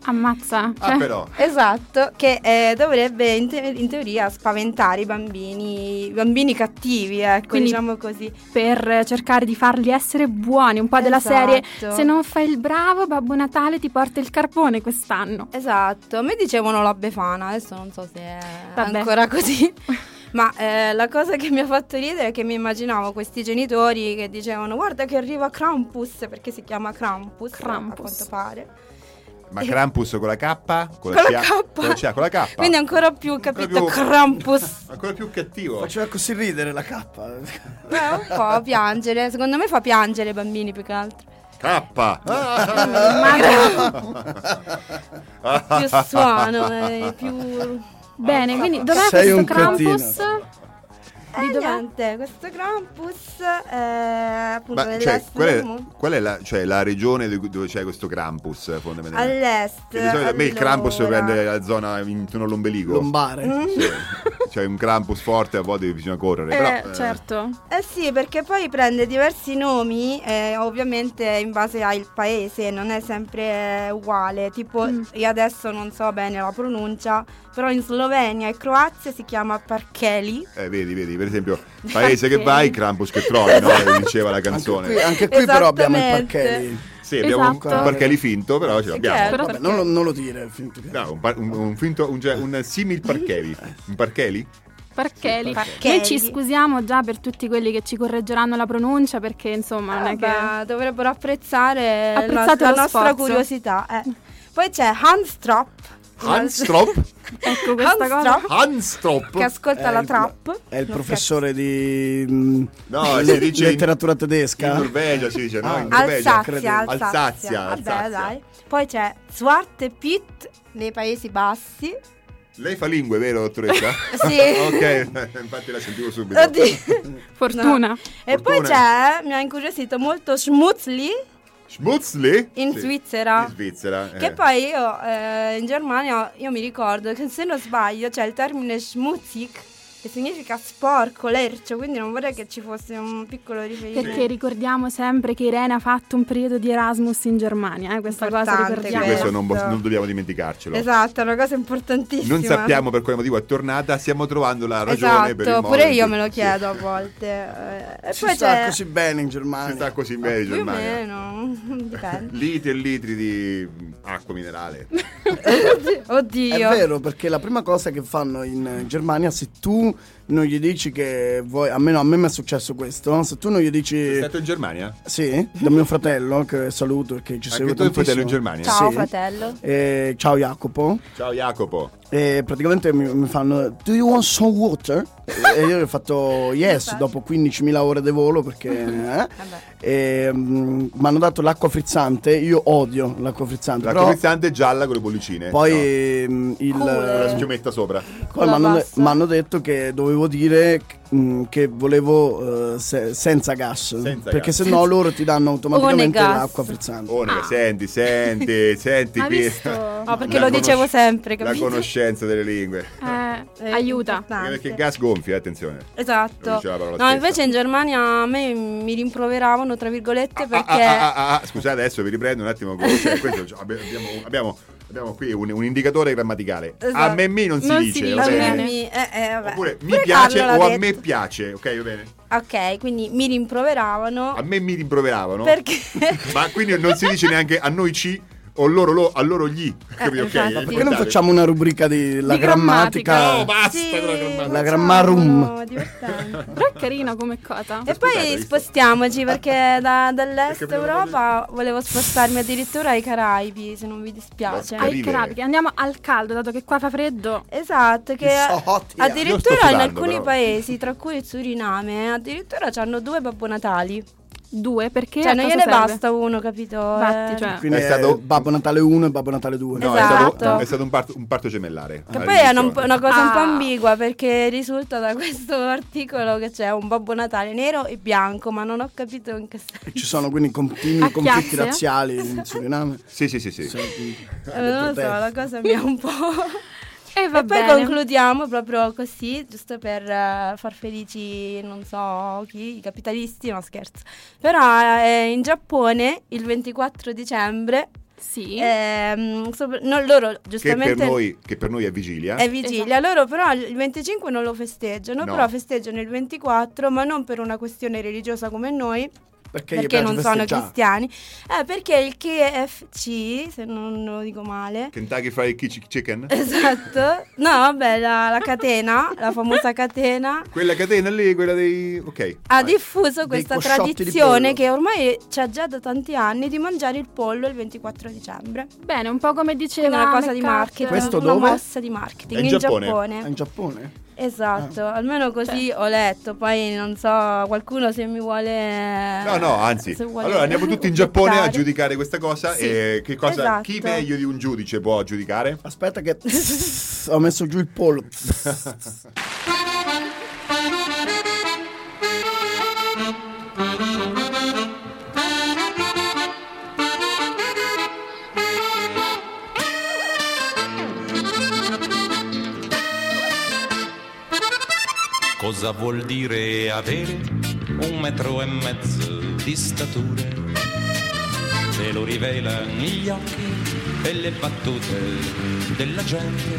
Ammazza. Ah, però. Esatto, che eh, dovrebbe in, te- in teoria spaventare i bambini, i bambini cattivi, ecco, Quindi diciamo così. per cercare di farli essere buoni, un po' della Esatto. serie se non fai il bravo Babbo Natale ti porta il carpone quest'anno. Esatto, a me dicevano la Befana, adesso non so se è Vabbè. ancora così. Ma eh, la cosa che mi ha fatto ridere è che mi immaginavo questi genitori che dicevano guarda che arriva Krampus, perché si chiama Krampus, a quanto pare. Ma Krampus con la K? Con Con la CH? K. Con la, CH, con la K. Quindi ancora più, capito, più- Krampus. Ancora più cattivo. Faceva così ridere la K. Beh, un po' piangere, secondo me fa piangere i bambini più che altro. K. più suono, eh, più... Bene, quindi dov'è Sei questo un cretino. Krampus? Eh, niente, questo Krampus è appunto Ma cioè, qual, è, qual è la, cioè, la regione di- dove c'è questo Krampus fondamentalmente? All'est. Che di solito a me il Krampus allora. prende la zona intorno all'ombelico. Lombare. Mm. Sì. C'è un Krampus forte, a volte bisogna correre. Eh, però, eh, certo. Eh sì, perché poi prende diversi nomi, eh, ovviamente in base al paese, non è sempre eh, uguale. Tipo, Mm. io adesso non so bene la pronuncia, però in Slovenia e Croazia si chiama Parcheli. eh, vedi, vedi, per esempio, paese che vai, Krampus che trovi, no? Come diceva la canzone. Qui- anche qui però abbiamo il parcheli. Sì, abbiamo un- Esatto. un parcheli finto, però ce l'abbiamo. Vabbè, non, lo, non lo dire. finto che- No, un, par- un- un finto, un, ge- un simil parcheli. Un parcheli? Parcheli. Parcheli. Noi ci scusiamo già per tutti quelli che ci correggeranno la pronuncia perché insomma non è che... Dovrebbero apprezzare la, Apprezzate la lo nostra sforzo. curiosità. eh. Poi c'è Handstrop. Handstrop? ecco questa cosa. Handstrop, Handstrop? Che ascolta È la il- trap. È il professore di mm, No, si dice in- letteratura tedesca. In Norvegia si dice, no? Ah. In Norvegia. Alsazia, Alsazia. Alsazia, Vabbè, Alsazia. dai. Poi c'è Zwarte Piet nei Paesi Bassi. Lei fa lingue, vero, dottoressa? Sì. ok, infatti la sentivo subito. Oddio. Fortuna. No. E poi Fortuna. c'è, mi ha incuriosito molto Schmutzli Schmutzli? in Sì. Svizzera. In Svizzera. Che eh. poi io eh, in Germania io mi ricordo che se non sbaglio c'è il termine schmutzig che significa sporco, lercio, quindi non vorrei che ci fosse un piccolo riferimento. Perché ricordiamo sempre che Irene ha fatto un periodo di Erasmus in Germania, eh, questa cosa Importante Sì, ricordiamo. questo non, bo- non dobbiamo dimenticarcelo. Esatto, è una cosa importantissima. Non sappiamo per quale motivo è tornata, stiamo trovando la ragione per il Esatto, pure io me lo sì. chiedo a volte. E Si poi sta c'è così bene in Germania. Si sta così bene in più o Germania. meno, dipende. Litri e litri di acqua minerale. Oddio. È vero, perché la prima cosa che fanno in Germania, se tu um non gli dici che vuoi, almeno a me mi è successo questo, se tu non gli dici... Sei stato in Germania? Sì, da mio fratello, che saluto e che ci Anche segue tu hai un fratello in tantissimo. Germania? Ciao Sì. fratello. Eh, ciao Jacopo. Ciao Jacopo. E praticamente mi, mi fanno Do you want some water? e io gli ho fatto yes dopo 15.000 ore di volo perché eh? e mm, mi hanno dato l'acqua frizzante io odio l'acqua frizzante La però frizzante gialla con le bollicine. poi mm, il Con la schiumetta sopra. poi mi mi hanno detto che dovevo dire mm, che volevo eh, se- senza gas Senza perché gas. se no loro ti danno automaticamente l'acqua frizzante Oh, nega, senti, senti, senti qui. No, perché La lo dicevo sempre, La capito? conoscenza delle lingue. Eh, aiuta. importante. Perché il gas gonfia, eh, attenzione. Esatto. la No, stessa. invece in Germania a me mi rimproveravano, tra virgolette, perché... Ah, ah, ah, ah, scusate, adesso vi riprendo un attimo. con- cioè, questo, cioè, abbi- abbiamo, abbiamo, abbiamo qui un, un indicatore grammaticale. Esatto. A me mi non si Non dice, si dice, bene? mi- eh, eh. Oppure mi Pure piace o a detto. me piace, ok, va bene? Ok, quindi mi rimproveravano A me mi rimproveravano. perché... Ma quindi non si dice neanche a noi ci o loro lo, a loro gli. Capito? Ok, infatti. è perché non facciamo una rubrica di la Di grammatica, grammatica. No, basta Sì, con la grammatica. la grammarum No, divertente. Però è carino come cosa. E poi spostiamoci perché da- dall'est Perché Europa volevo spostarmi addirittura ai Caraibi, se non vi dispiace. Ai. Carabici, andiamo al caldo, dato che qua fa freddo. Esatto, che Sotia. Io addirittura in alcuni però. paesi, tra cui il Suriname, addirittura hanno due Babbo Natali. Due, perché Cioè a non gliene serve? basta uno, capito? Infatti, Eh, cioè. quindi È è stato- Babbo Natale 1 e Babbo Natale 2 No, Esatto. è stato, è stato un, parto, un parto gemellare. Che poi è una, una cosa un po' Ah. ambigua perché risulta da questo articolo che c'è un Babbo Natale nero e bianco, ma non ho capito in che senso. ci sono quindi continui A conflitti chiazze? razziali in Suriname Sì, sì, sì, sì. Eh, non lo so, la cosa mi ha un po'... E va e poi bene. concludiamo proprio così, giusto per eh, far felici, non so chi, i capitalisti, no scherzo. Però eh, in Giappone il 24 dicembre Sì. Ehm, sopra- no, loro Che giustamente per, noi, che per noi è vigilia. è vigilia, loro però il 25 non lo festeggiano, No. però festeggiano il 24, ma non per una questione religiosa come noi. Perché gli piace non sono cristiani, eh, perché il KFC, se non lo dico male, Kentucky Fried Chi- Chicken? esatto, no, vabbè, la, la catena, la famosa catena, Quella catena lì, quella dei... Ok. ha diffuso questa di tradizione che ormai c'è già da tanti anni di mangiare il pollo il 24 dicembre. Bene, un po' come diceva Quindi una cosa di marketing, Questo una dove? mossa di marketing in in Giappone. Giappone. In Giappone? Esatto, Ah. almeno così Cioè. ho letto, poi non so, qualcuno se mi vuole... No, no, anzi. vuole Allora andiamo tutti in Giappone a giudicare questa cosa. Sì, e che cosa, esatto. Chi meglio di un giudice può giudicare? Aspetta che ho messo giù il pollo. Cosa vuol dire avere un metro e mezzo di statura? Te lo rivelano gli occhi e le battute della gente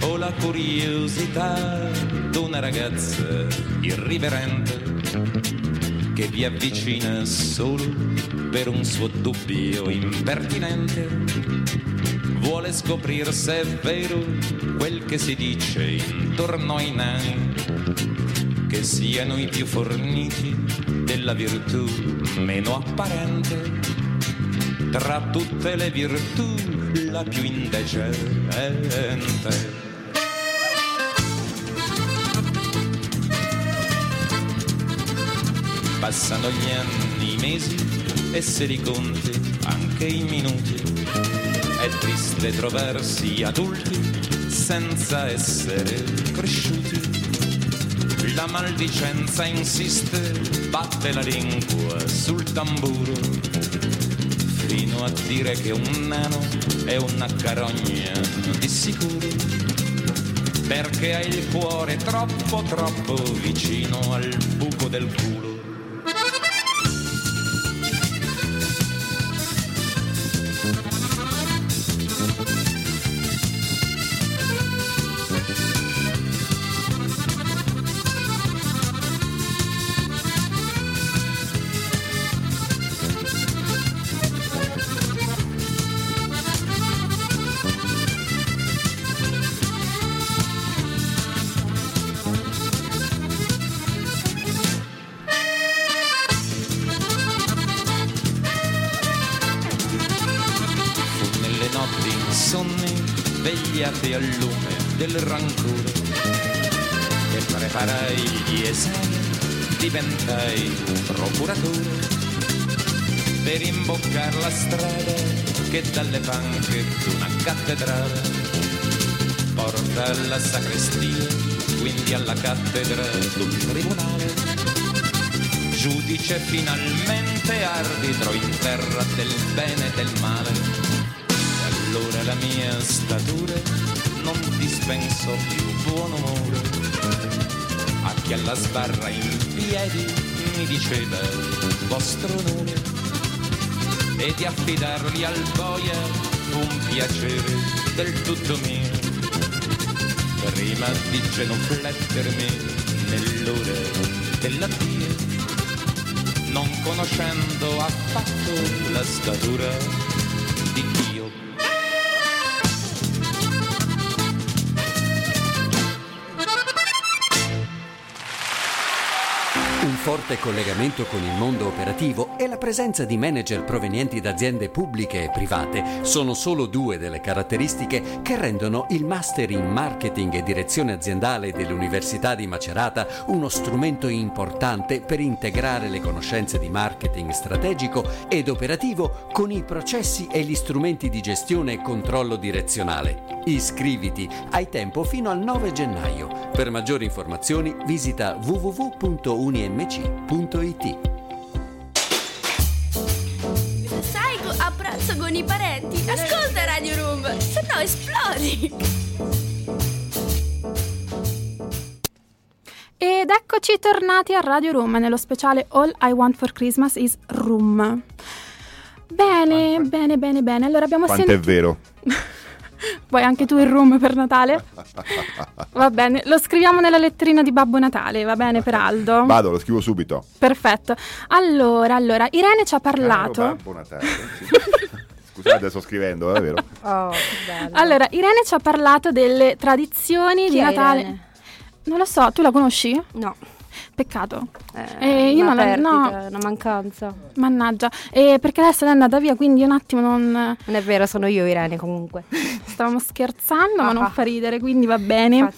o la curiosità d'una ragazza irriverente che vi avvicina solo per un suo dubbio impertinente. Vuole scoprire se è vero quel che si dice intorno ai nani, che siano i più forniti della virtù meno apparente. Tra tutte le virtù la più indecente. Passano gli anni, i mesi e se li conti anche i minuti. È triste trovarsi adulti senza essere cresciuti. La maldicenza insiste, batte la lingua sul tamburo, fino a dire che un nano è una carogna di sicuro perché hai il cuore troppo troppo vicino al buco del culo. Che dalle panche d'una cattedrale porta alla sacrestia quindi alla cattedra d'un tribunale giudice finalmente arbitro in terra del bene e del male. E allora la mia statura non dispenso più buon umore. A chi alla sbarra in piedi mi diceva vostro nome e di affidarli al boia un piacere del tutto mio. Prima di genuflettermi nell'ora dell'addio non conoscendo affatto la statura forte collegamento con il mondo operativo e la presenza di manager provenienti da aziende pubbliche e private sono solo due delle caratteristiche che rendono il Master in Marketing e Direzione Aziendale dell'Università di Macerata uno strumento importante per integrare le conoscenze di marketing strategico ed operativo con i processi e gli strumenti di gestione e controllo direzionale. Iscriviti, hai tempo fino al 9 gennaio. Per maggiori informazioni visita www.unimc.it. Sai a pranzo con i parenti? Ascolta Radio Room, se no esplodi. Ed eccoci tornati a Radio Room nello speciale All I Want for Christmas is Room. Bene, bene, bene, bene. Allora abbiamo Quanto è sentito. vero? Vuoi anche tu il room per Natale? Va bene, lo scriviamo nella letterina di Babbo Natale, va bene per Aldo? Vado, lo scrivo subito. Perfetto. Allora, allora, Irene ci ha parlato. Caro Babbo Natale. sì. Scusate, sto scrivendo, è vero? Oh, che bello. Allora, Irene ci ha parlato delle tradizioni Chi di è Natale. Irene? Non lo so, tu la conosci? No. Peccato. Eh, Eh, io una non la- perdita, no. una mancanza. Mannaggia. Eh, perché adesso è andata via, quindi un attimo non... Non è vero, sono io Irene comunque. Stavamo scherzando, ma Ah, non ah. fa ridere, quindi va bene. No.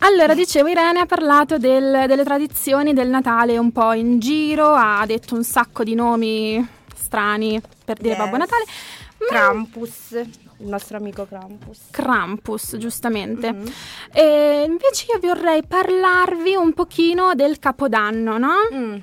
Allora, dicevo, Irene ha parlato del- delle tradizioni del Natale un po' in giro, ha detto un sacco di nomi strani per dire Yes. Babbo Natale. Krampus, il nostro amico Krampus. Krampus, giustamente. Mhm. E invece io vorrei parlarvi un pochino del Capodanno, no? Mm.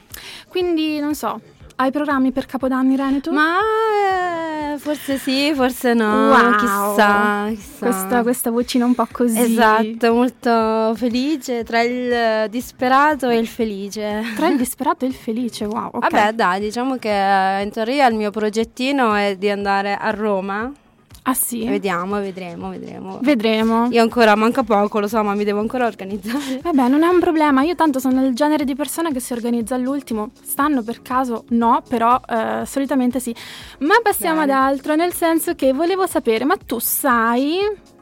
Quindi, non so, hai programmi per Capodanno, Irene, tu? Ma eh, forse sì, forse no. Wow. Chissà, chissà. Questa, questa vocina un po' così. Esatto, molto felice tra il disperato e il felice. Tra il disperato e il felice, wow. ok. Vabbè, dai, diciamo che eh, in teoria il mio progettino è di andare a Roma. Ah sì? Vediamo, vedremo, vedremo. Vedremo. Io ancora manca poco, lo so, ma mi devo ancora organizzare. Vabbè, non è un problema. Io tanto sono il genere di persona che si organizza all'ultimo. Stanno per caso? No, però eh, solitamente sì. Ma passiamo Bene. ad altro, nel senso che volevo sapere, ma tu sai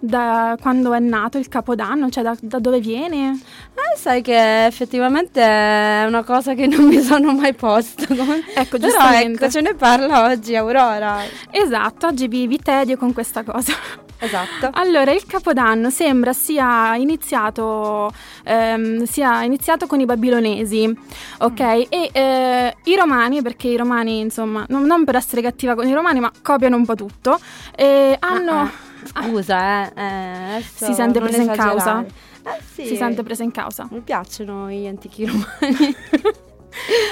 da quando è nato il Capodanno? Cioè da, da dove viene? Eh, sai che effettivamente è una cosa che non mi sono mai posta. Come... Ecco, Però giustamente. ecco, ce ne parla oggi Aurora. Esatto, oggi vi, vi tedio con questa cosa. Esatto. Allora, il Capodanno sembra sia iniziato, ehm, sia iniziato con i babilonesi, ok? E eh, i romani, perché i romani, insomma, non, non per essere cattiva con i romani, ma copiano un po' tutto, e hanno... Scusa, eh, eh, Si sente presa in causa? Eh, sì. Si sente presa in causa. Mi piacciono gli antichi romani.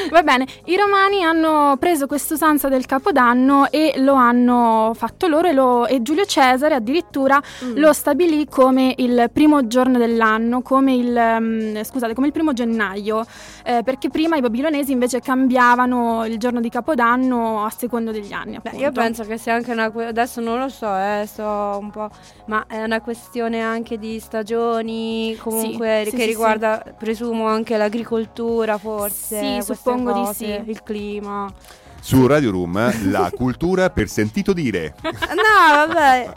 Va bene, i romani hanno preso quest'usanza del Capodanno e lo hanno fatto loro e, lo- e Giulio Cesare addirittura Mm. lo stabilì come il primo giorno dell'anno, come il, mm, scusate, come il primo gennaio, eh, perché prima i babilonesi invece cambiavano il giorno di Capodanno a secondo degli anni. Beh, io penso che sia anche una que- adesso non lo so, eh, so un po', ma è una questione anche di stagioni, comunque Sì, sì, che sì, riguarda, presumo, anche l'agricoltura forse. Sì, suppongo di sì. Il clima. Su Radio Room, la cultura per sentito dire. no, vabbè.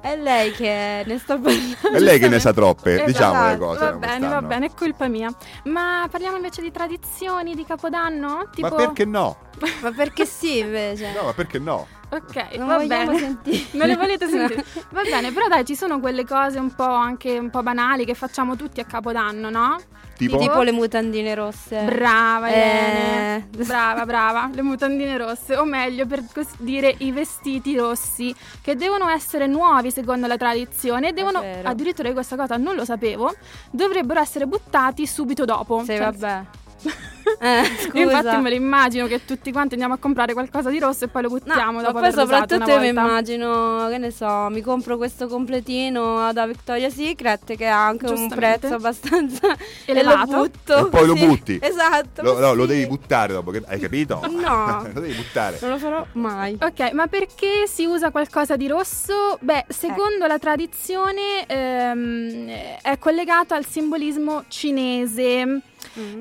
è lei che ne sta parlando. È lei che ne sa troppe, Esatto, diciamo le cose. Va bene, va bene, è colpa mia. Ma parliamo invece di tradizioni di Capodanno? Tipo... Ma perché no? Ma perché sì invece? No, ma perché no? Ok, Non va bene. sentire. Non le volete sentire? Va bene, però dai, ci sono quelle cose un po' anche un po' banali che facciamo tutti a Capodanno, no? Tipo? Tipo le mutandine rosse. Brava Eh. brava, brava, le mutandine rosse, o meglio per così dire i vestiti rossi, che devono essere nuovi secondo la tradizione e devono, addirittura io questa cosa non lo sapevo, dovrebbero essere buttati subito dopo. Sì, Cioè, vabbè. Eh, infatti me lo immagino che tutti quanti andiamo a comprare qualcosa di rosso e poi lo buttiamo Ma dopo poi averlo usato soprattutto una io mi immagino, che ne so, mi compro questo completino da Victoria's Secret che ha anche un prezzo abbastanza Elevato. E lo butto. E poi lo Sì, butti. Esatto. Lo, no, lo sì. devi buttare dopo, che, hai capito? No. lo devi buttare. Non lo farò mai. Ok, ma perché si usa qualcosa di rosso? Beh, secondo la tradizione ehm, è collegato al simbolismo cinese.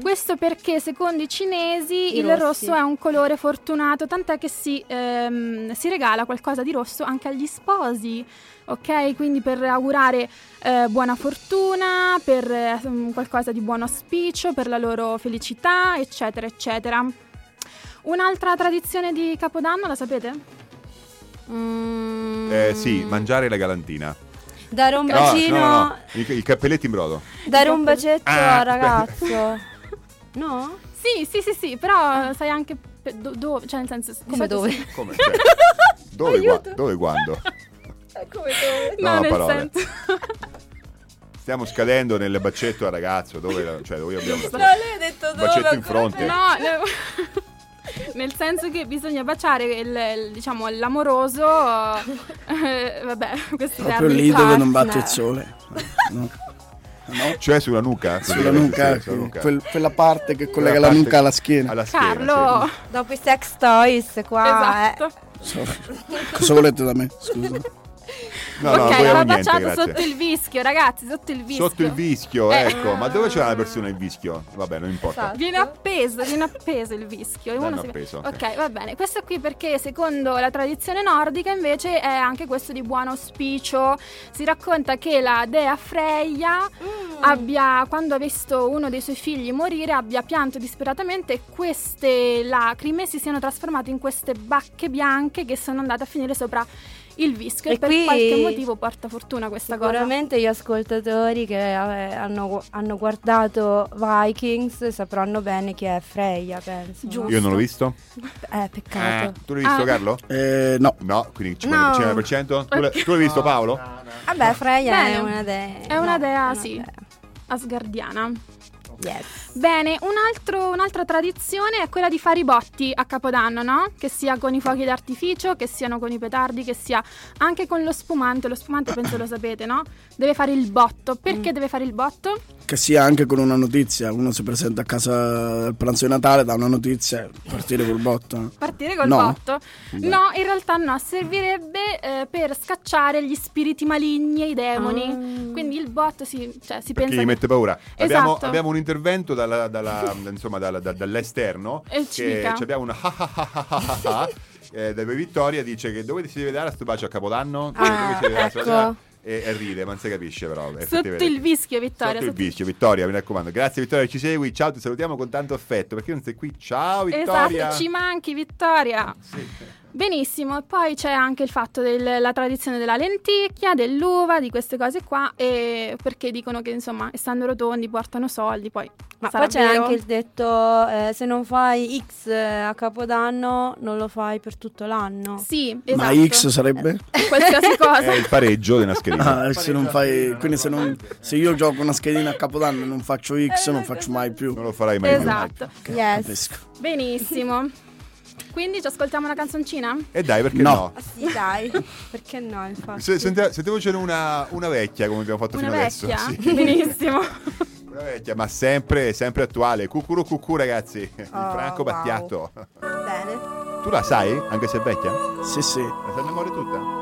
Questo perché secondo i cinesi I il rossi. rosso è un colore fortunato, tant'è che si, ehm, si regala qualcosa di rosso anche agli sposi. Ok, quindi per augurare eh, buona fortuna, per eh, mm, qualcosa di buono auspicio, per la loro felicità, eccetera, eccetera. Un'altra tradizione di Capodanno, la sapete? Mm, Eh, sì, mangiare la galantina. Dare un No, bacino, no, no, no, I, i cappelletti in brodo. dare un bacetto Ah, al ragazzo. No? Sì, sì, sì, sì, però sai anche do- dove, cioè nel senso... Come dove? sì. Come? Cioè, dove, qua- dove quando? Come dove? No, No, nel parole. senso... Stiamo scadendo nel baccetto al ragazzo. Dove, cioè, dove abbiamo No, lei ha detto dove? baccetto in fronte. No, ne- nel senso che bisogna baciare il, il- diciamo, l'amoroso... eh, vabbè, questi Proprio lì dove non partner. batte il sole. No. Cioè sulla nuca? Sulla nuca, Sì, sulla nuca. quel- quella parte che collega Quella la parte nuca alla schiena. alla schiena, Carlo! Dopo i sex toys qua. Esatto. Cosa volete da me? Scusa. No, no, ok, l'ho niente, baciato grazie. sotto il vischio, ragazzi, sotto il vischio. Sotto il vischio, Eh. ecco. Ma dove c'è la persona il vischio? Vabbè, non importa. Esatto. Viene appeso, viene appeso il vischio. e uno si- appeso, ok. ok, va bene. Questo qui perché secondo la tradizione nordica invece è anche questo di buon auspicio. Si racconta che la dea Freya Mm. abbia, quando ha visto uno dei suoi figli morire, abbia pianto disperatamente e queste lacrime si siano trasformate in queste bacche bianche che sono andate a finire sopra il vischio e, E per qui- qualche motivo porta fortuna questa cosa. Sicuramente gli ascoltatori che eh, hanno, hanno guardato Vikings sapranno bene chi è Freya, penso. Io non l'ho visto. Eh, peccato. Tu l'hai visto, Ah. Carlo? Eh, no. No, quindi No. 50%? Tu, l'hai- tu l'hai visto, Paolo? Vabbè, Freya Bene. è una dea. È una no, dea, una sì. Asgardiana. Yes. Bene, un altro- un'altra tradizione è quella di fare i botti a Capodanno, no? Che sia con i fuochi d'artificio, che siano con i petardi, che sia anche con lo spumante. Lo spumante penso lo sapete, no? Deve fare il botto. Perché deve fare il botto? Che sia anche con una notizia. Uno si presenta a casa al pranzo di Natale, dà una notizia, partire col botto. Partire col No. botto? Beh. No, in realtà no, servirebbe eh, per scacciare gli spiriti maligni e i demoni. Quindi il botto si, cioè, si pensa gli che- mette paura. Abbiamo, Esatto. abbiamo un intervento dalla- dalla- insomma, dalla- da- dall'esterno. E ci che abbiamo una eh, dove Vittoria dice che dove si deve dare a sto bacio a Capodanno? Ah, Dove si deve dare ecco. E, e ride, ma non si capisce però. Sotto il vischio, Vittoria. Sotto il vischio, Vittoria, mi raccomando. Grazie Vittoria, ci segui. Ciao, ti salutiamo con tanto affetto. Perché non sei qui? Ciao Vittoria. Esatto, ci manchi Vittoria. Benissimo, e poi c'è anche il fatto della tradizione della lenticchia, dell'uva, di queste cose qua, e perché dicono che insomma, essendo rotondi portano soldi, poi Ma sarà poi c'è vero? anche il detto: eh, se non fai X eh, a Capodanno, non lo fai per tutto l'anno. Sì, Ma esatto. X sarebbe? Qualsiasi cosa. È il pareggio di una schedina. Ah, se non fai, quindi se, non, se io gioco una schedina a Capodanno e non faccio X, non faccio mai più. Non lo farai mai Esatto. Yes. Capisco. Benissimo. Quindi ci ascoltiamo una canzoncina? E dai, perché No. no? Ah, sì, dai, perché no? Infatti. Se, sente- sentiamo c'era una, una vecchia come abbiamo fatto Una fino vecchia? adesso. Sì. Benissimo. Una vecchia, ma sempre, sempre attuale. Cucuru cucù, ragazzi. Il Oh, Franco wow. Battiato. Bene. Tu la sai, anche se è vecchia? Sì, sì. La sai a memoria tutta?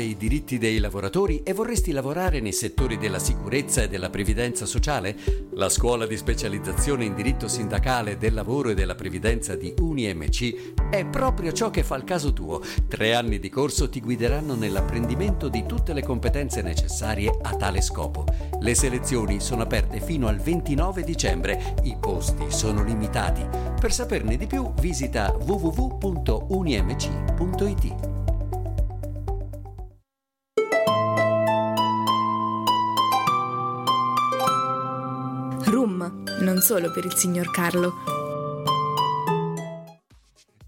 Cuore i diritti dei lavoratori e vorresti lavorare nei settori della sicurezza e della previdenza sociale? La scuola di specializzazione in diritto sindacale del lavoro e della previdenza di UniMC è proprio ciò che fa il caso tuo. Tre anni di corso ti guideranno nell'apprendimento di tutte le competenze necessarie a tale scopo. Le selezioni sono aperte fino al 29 dicembre. I posti sono limitati. Per saperne di più visita www.unimc.it. non solo per il signor Carlo.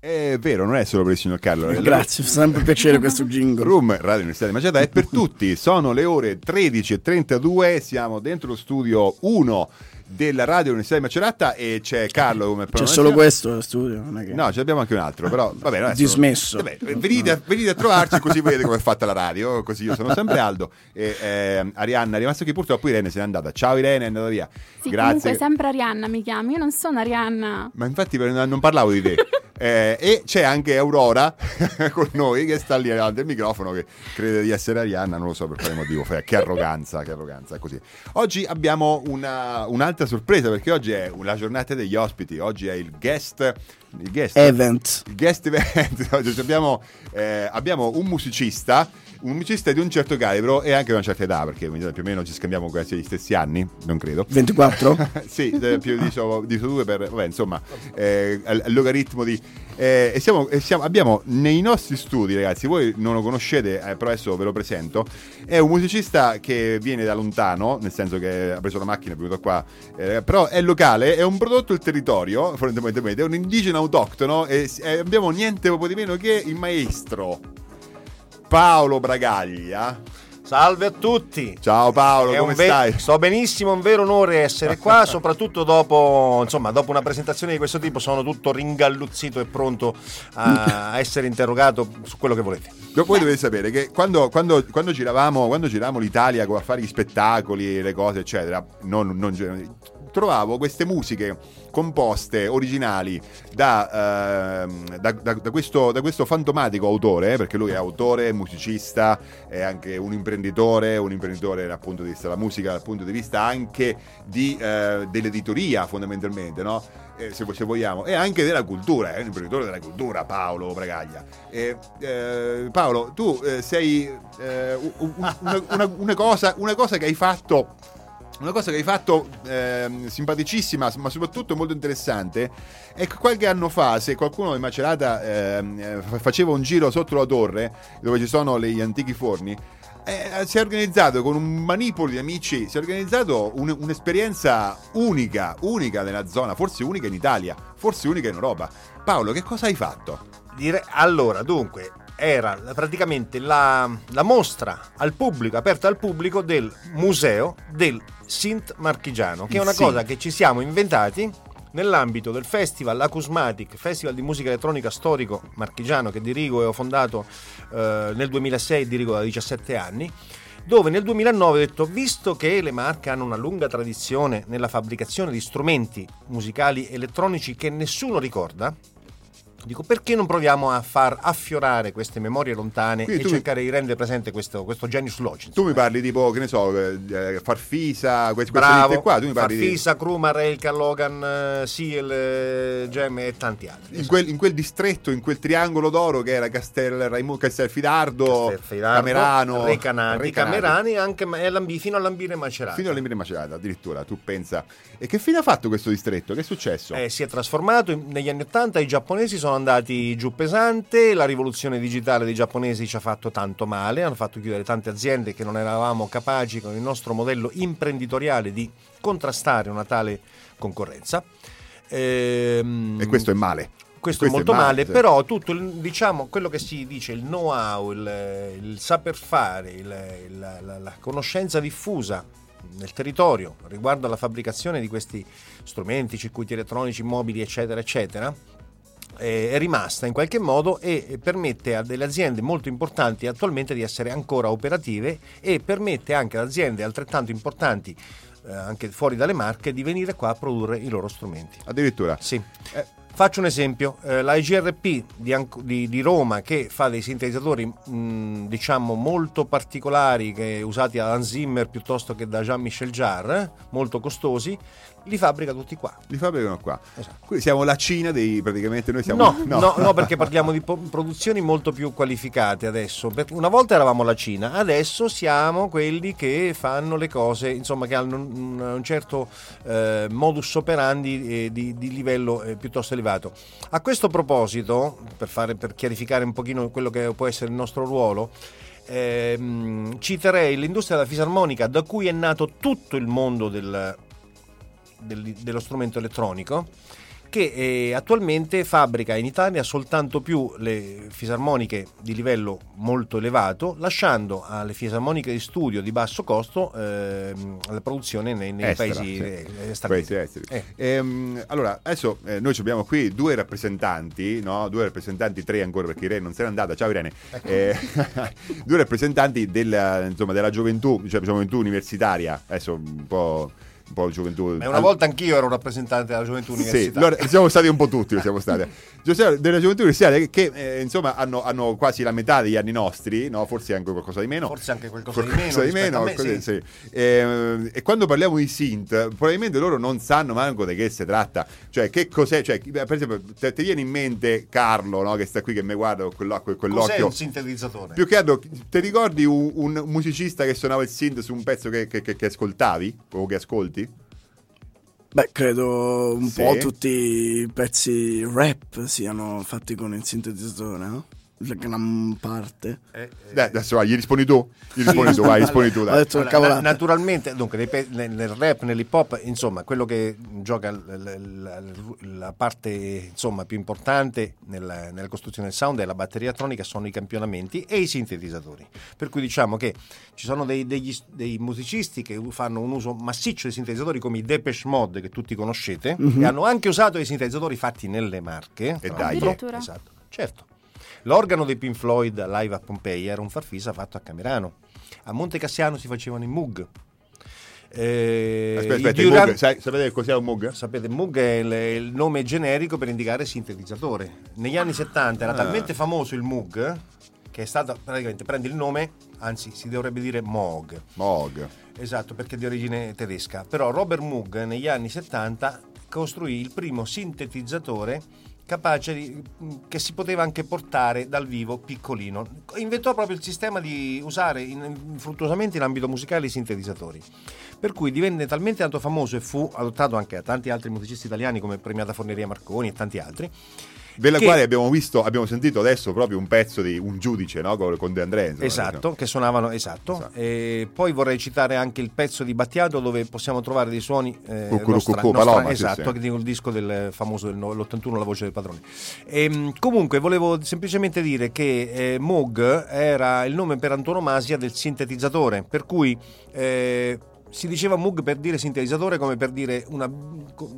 È vero, non è solo per il signor Carlo. Grazie, fa sempre piacere questo jingle. Room Radio Università di Macerata è per tutti. Sono le ore 13.32, siamo dentro lo studio 1 della Radio Università di Macerata e c'è Carlo come C'è solo questo studio, non è che... No, ce l'abbiamo anche un altro, però vabbè, non è solo- Dismesso. Vabbè, venite, a- venite a trovarci così vedete come è fatta la radio, così io sono sempre Aldo e ehm, Arianna è rimasta qui, purtroppo Irene se n'è andata. Ciao Irene, è andata via. Sì, Grazie. comunque sempre Arianna mi chiami, io non sono Arianna. Ma infatti non parlavo di te. Eh, e c'è anche Aurora con noi che sta lì davanti al microfono che crede di essere Arianna, non lo so per quale motivo. Che arroganza, che arroganza, così. Oggi abbiamo una- un'altra sorpresa perché oggi è la giornata degli ospiti, oggi è il guest... Il guest Event. Il guest event. Oggi abbiamo, eh, abbiamo un musicista, un musicista di un certo calibro e anche di una certa età, perché più o meno ci scambiamo quasi gli stessi anni, non credo. 24? sì, eh, più di, so- di due per... Vabbè, insomma, eh, al- al logaritmo di... eh, e siamo, e siamo- abbiamo nei nostri studi, ragazzi, voi non lo conoscete, eh, però adesso ve lo presento, è un musicista che viene da lontano, nel senso che ha preso la macchina, è venuto qua, eh, però è locale, è un prodotto del territorio, fondamentalmente, è un indigeno autoctono e eh, abbiamo niente poco di meno che il maestro Paolo Bragaglia. Salve a tutti. Ciao Paolo, È come ve- stai? Sto benissimo, è un vero onore essere qua, soprattutto dopo, insomma, dopo una presentazione di questo tipo sono tutto ringalluzzito e pronto a essere interrogato su quello che volete. Voi dovete sapere che quando, quando- quando giravamo, quando giravamo l'Italia a fare gli spettacoli, le cose, eccetera, non- non trovavo queste musiche composte, originali, da, ehm, da- da- da questo, da questo fantomatico autore, eh, perché lui è autore, musicista, è anche un imprenditore, un imprenditore dal punto di vista della musica, dal punto di vista anche di, eh, dell'editoria fondamentalmente, no? Eh, se, se vogliamo, e anche della cultura, è un imprenditore della cultura, Paolo Bragaglia. Eh, Paolo, tu eh, sei eh, una, una- una cosa, una cosa che hai fatto. Una cosa che hai fatto ehm, simpaticissima, ma soprattutto molto interessante, è che qualche anno fa, se qualcuno di Macerata eh, fa- faceva un giro sotto la torre, dove ci sono gli antichi forni, eh, si è organizzato con un manipolo di amici, si è organizzato un- un'esperienza unica, unica nella zona, forse unica in Italia, forse unica in Europa. Paolo, che cosa hai fatto? Dire- allora, dunque, era praticamente la, la mostra al pubblico, aperta al pubblico del museo del Sint Marchigiano, che è una Sint. cosa che ci siamo inventati nell'ambito del festival Acusmatic, festival di musica elettronica storico marchigiano che dirigo e ho fondato eh, nel 2006, dirigo da 17 anni dove nel 2009 ho detto, visto che le Marche hanno una lunga tradizione nella fabbricazione di strumenti musicali elettronici che nessuno ricorda, dico perché non proviamo a far affiorare queste memorie lontane Quindi e tu mi- cercare di rendere presente questo, questo genius loci. Tu mi parli tipo, che ne so, eh, eh, Farfisa, queste, Bravo, qua, tu mi parli di... Farfisa, Kruma, Reilka, Logan, eh, Seal, eh, Gem e tanti altri. In quel, in quel distretto, in quel triangolo d'oro che era Castel, Raimundo, Castelfidardo, Castelfidardo, Camerano, Recanati. Camerani anche e Lambi- fino a Lambire Macerata. Fino all'Emire Macerata, addirittura, tu pensa. E che fine ha fatto questo distretto? Che è successo? Eh, si è trasformato negli anni 80 i giapponesi sono andati giù pesante la rivoluzione digitale dei giapponesi ci ha fatto tanto male hanno fatto chiudere tante aziende che non eravamo capaci con il nostro modello imprenditoriale di contrastare una tale concorrenza Ehm, E questo è male. questo, è Questo molto male, sì. però tutto il, diciamo quello che si dice, il know-how, il, il saper fare, il- il- la, la conoscenza diffusa nel territorio riguardo alla fabbricazione di questi strumenti, circuiti elettronici, mobili, eccetera, eccetera, è rimasta in qualche modo e permette a delle aziende molto importanti attualmente di essere ancora operative e permette anche ad aziende altrettanto importanti eh, anche fuori dalle marche di venire qua a produrre i loro strumenti. Addirittura. Sì. Eh, Faccio un esempio, eh, la IGRP di, di- di Roma che fa dei sintetizzatori mh, diciamo molto particolari che usati da Hans Zimmer piuttosto che da Jean-Michel Jarre, eh, molto costosi, li fabbrica tutti qua. Li fabbricano qua. Qui siamo la Cina dei praticamente noi siamo No, no, no, perché parliamo di po- produzioni molto più qualificate adesso. Perché una volta eravamo la Cina, adesso siamo quelli che fanno le cose, insomma, che hanno un, un certo eh, modus operandi eh, di, di livello eh, piuttosto elevato. A questo proposito, per, fare, per chiarificare un pochino quello che può essere il nostro ruolo, ehm, citerei l'industria della fisarmonica da cui è nato tutto il mondo del, del- dello strumento elettronico che eh, attualmente fabbrica in Italia soltanto più le fisarmoniche di livello molto elevato, lasciando alle fisarmoniche di studio di basso costo ehm, la produzione nei, nei Estera, paesi sì. eh, esteri. Eh. Ehm, allora, adesso eh, noi abbiamo qui due rappresentanti, no? due rappresentanti, tre ancora perché Irene non se n'è andata. Ciao Irene. Ecco. Eh, due rappresentanti della, insomma, della gioventù, cioè gioventù universitaria, adesso un po', un po' gioventù. Ma una volta anch'io ero rappresentante della gioventù Sì, universitaria. allora, siamo stati un po' tutti, siamo stati. Della gioventù universitaria che eh, insomma hanno, hanno quasi la metà degli anni nostri, no? forse anche qualcosa di meno. Forse anche qualcosa di Qualcosa meno. di rispetto a meno, me, così, sì. sì. E, e quando parliamo di synth, probabilmente loro non sanno manco di che si tratta. Cioè, che cos'è? Cioè, per esempio, te, ti viene in mente Carlo, no? che sta qui che mi guarda con quello- con Cos'è quell'occhio. un sintetizzatore? Più che altro, ti ricordi un, un musicista che suonava il synth su un pezzo che, che- che- che ascoltavi o che ascolti? Beh, credo un Sì. po' tutti i pezzi rap siano fatti con il sintetizzatore, no? La gran parte. Dai, adesso vai, gli rispondi tu? Gli rispondi tu, vai, rispondi tu. Dai. Allora, na- naturalmente, dunque, pe- nel, nel rap, nell'hip hop, insomma, quello che gioca l- l- l- la parte insomma, più importante nella, nella costruzione del sound è la batteria elettronica, sono i campionamenti e i sintetizzatori. Per cui diciamo che ci sono dei, degli- dei musicisti che fanno un uso massiccio di sintetizzatori come i Depeche Mode che tutti conoscete Mhm. e hanno anche usato i sintetizzatori fatti nelle marche. E tra dai? Esatto, certo. L'organo dei Pink Floyd live a Pompei era un farfisa fatto a Camerano. A Monte Cassiano si facevano i Moog. Eh, Aspetta, aspetta, Duran- Moog, sai- sapete cos'è un Moog? Sapete, Moog è il, il nome generico per indicare sintetizzatore. Negli anni 70 era Ah. talmente famoso il Moog che è stato praticamente prende il nome, anzi si dovrebbe dire Moog. Moog. Esatto, perché è di origine tedesca. Però Robert Moog negli anni 70 costruì il primo sintetizzatore capace di, che si poteva anche portare dal vivo piccolino. Inventò proprio il sistema di usare in- infruttuosamente in ambito musicale i sintetizzatori. Per cui divenne talmente tanto famoso e fu adottato anche da tanti altri musicisti italiani come Premiata Forneria Marconi e tanti altri. Della che- quale abbiamo visto, abbiamo sentito adesso proprio un pezzo di un giudice, no? Con, con De André. insomma. Esatto, che suonavano esatto. E poi vorrei citare anche il pezzo di Battiato dove possiamo trovare dei suoni eh, Cucù, nostra- cucù, nostra- Paloma, sì, esatto, sì. dico il disco del famoso dell'81 La voce del padrone. Ehm, comunque volevo semplicemente dire che eh, Moog era il nome per antonomasia del sintetizzatore, per cui eh, si diceva Moog per dire sintetizzatore come per dire una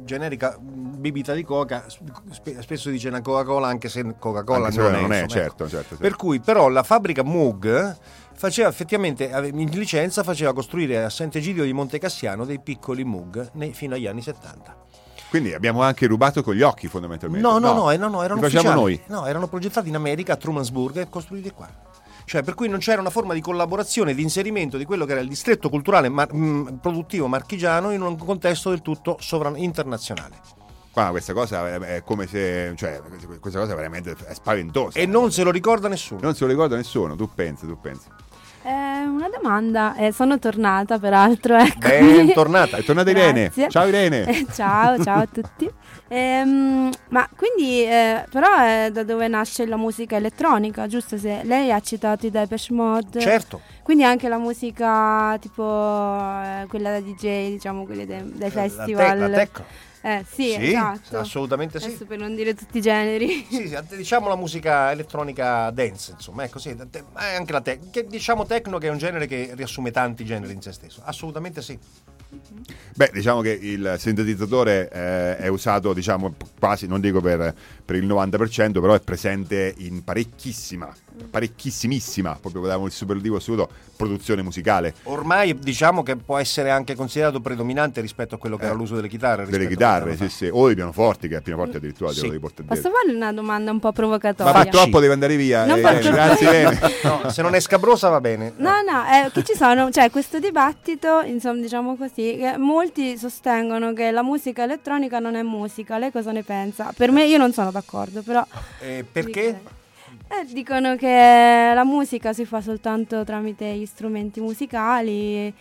generica bibita di coca, spe- spesso si dice una Coca-Cola anche se Coca-Cola Anche se non, non è, è, insomma, certo, ecco. certo, sì. Per cui però la fabbrica Moog faceva effettivamente in licenza faceva costruire a Sant'Egidio di Montecassiano dei piccoli Moog nei- fino agli anni 70. Quindi abbiamo anche rubato con gli occhi fondamentalmente. No, no, no, eh, no, no, erano noi. No, erano progettati in America a Trumansburg e costruiti qua. Cioè, per cui non c'era una forma di collaborazione, di inserimento di quello che era il distretto culturale mar- mh, produttivo marchigiano in un contesto del tutto sovran- internazionale. Qua questa cosa è- come se, cioè, questa cosa veramente è spaventosa. E non se lo ricorda nessuno. Non se lo ricorda nessuno, tu pensi, tu pensi. Eh, una domanda, eh, sono tornata peraltro. Ecco. Bentornata, è tornata Irene. Ciao Irene. Eh, ciao, ciao a tutti. Ehm, ma quindi, eh, però, è da dove nasce la musica elettronica, giusto? Se lei ha citato i Depeche Mode. Certo. Quindi anche la musica tipo eh, quella da DJ, diciamo, quelle de- dei te- festival. la techno. Eh, sì, Sì, esatto. assolutamente sì. Adesso per non dire tutti i generi. Sì, sì, diciamo la musica elettronica dance, insomma, è così. te- anche la che diciamo techno che è un genere che riassume tanti generi in se stesso. Assolutamente sì. Beh, diciamo che il sintetizzatore eh, è usato, diciamo, quasi, non dico per, per il 90%, però è presente in parecchissima parecchissimissima, proprio davamo il superlativo assoluto, produzione musicale. Ormai diciamo che può essere anche considerato predominante rispetto a quello che era l'uso delle chitarre. Eh, Delle chitarre, sì, sì, o dei pianoforti, che a pianoforti addirittura Sì. te lo devi portare Posso fare una domanda un po' Ma provocatoria? purtroppo deve andare via. Non eh, faccio- grazie. No, se non è scabrosa va bene. No, no, è che ci sono, cioè questo dibattito, insomma, diciamo così, che molti sostengono che la musica elettronica non è musica. Lei cosa ne pensa? Per me io non sono d'accordo, però Eh, perché? Eh, dicono che la musica si fa soltanto tramite gli strumenti musicali.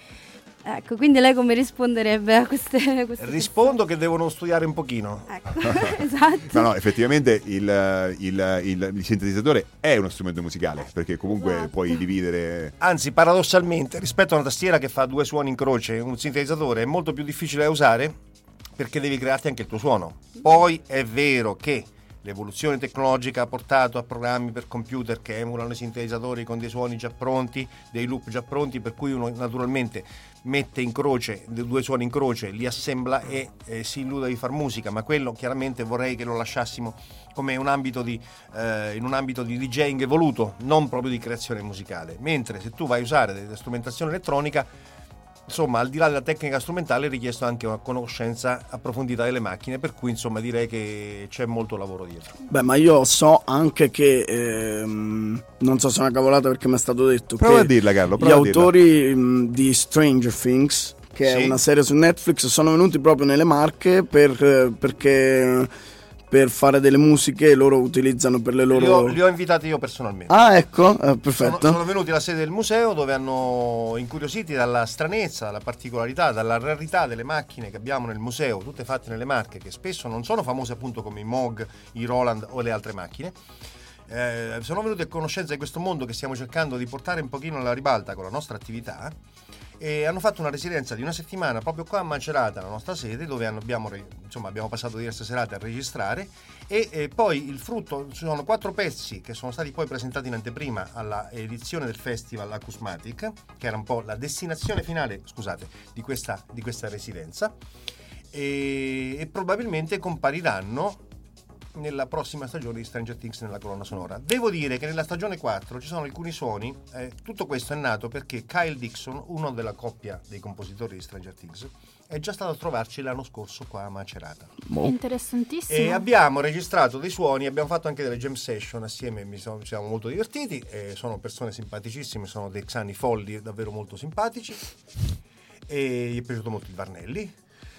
Ecco, quindi lei come risponderebbe a queste, queste Rispondo che devono studiare un pochino. esatto. No, no, effettivamente il, il- il- il sintetizzatore è uno strumento musicale, perché comunque Esatto. puoi dividere... Anzi, paradossalmente, rispetto a una tastiera che fa due suoni in croce, un sintetizzatore è molto più difficile da usare perché devi crearti anche il tuo suono. Poi è vero che l'evoluzione tecnologica ha portato a programmi per computer che emulano i sintetizzatori con dei suoni già pronti, dei loop già pronti, per cui uno naturalmente mette in croce due suoni in croce, li assembla e eh, si illuda di far musica, ma quello chiaramente vorrei che lo lasciassimo come un ambito di, eh, in un ambito di DJing evoluto, non proprio di creazione musicale. Mentre se tu vai a usare strumentazione elettronica, insomma, al di là della tecnica strumentale è richiesto anche una conoscenza approfondita delle macchine, per cui insomma direi che c'è molto lavoro dietro. Beh, ma io so anche che ehm, non so se è una cavolata perché mi è stato detto Prova che a dirla, Carlo, gli prova a dirla. autori mh, di Stranger Things, che Sì. è una serie su Netflix, sono venuti proprio nelle Marche per, eh, perché per fare delle musiche loro utilizzano per le Li ho, loro li ho invitati io personalmente. Ah, ecco, eh, Sono, perfetto. sono venuti alla sede del museo dove hanno incuriositi dalla stranezza, dalla particolarità, dalla rarità delle macchine che abbiamo nel museo, tutte fatte nelle marche, che spesso non sono famose appunto come i Moog, i Roland o le altre macchine. Eh, sono venuti a conoscenza di questo mondo che stiamo cercando di portare un pochino alla ribalta con la nostra attività e hanno fatto una residenza di una settimana proprio qua a Macerata, la nostra sede, dove abbiamo, insomma, abbiamo passato diverse serate a registrare. E eh, poi il frutto, ci sono quattro pezzi che sono stati poi presentati in anteprima alla edizione del festival Acousmatic, che era un po' la destinazione finale, scusate, di questa, di questa residenza e, e probabilmente compariranno nella prossima stagione di Stranger Things nella colonna sonora. Devo dire che nella stagione 4 ci sono alcuni suoni, eh, tutto questo è nato perché Kyle Dixon, uno della coppia dei compositori di Stranger Things, è già stato a trovarci l'anno scorso qua a Macerata. Interessantissimo. E abbiamo registrato dei suoni, abbiamo fatto anche delle jam session assieme, mi sono- ci siamo molto divertiti, e sono persone simpaticissime, sono dei xani folli davvero molto simpatici e gli è piaciuto molto il Varnelli.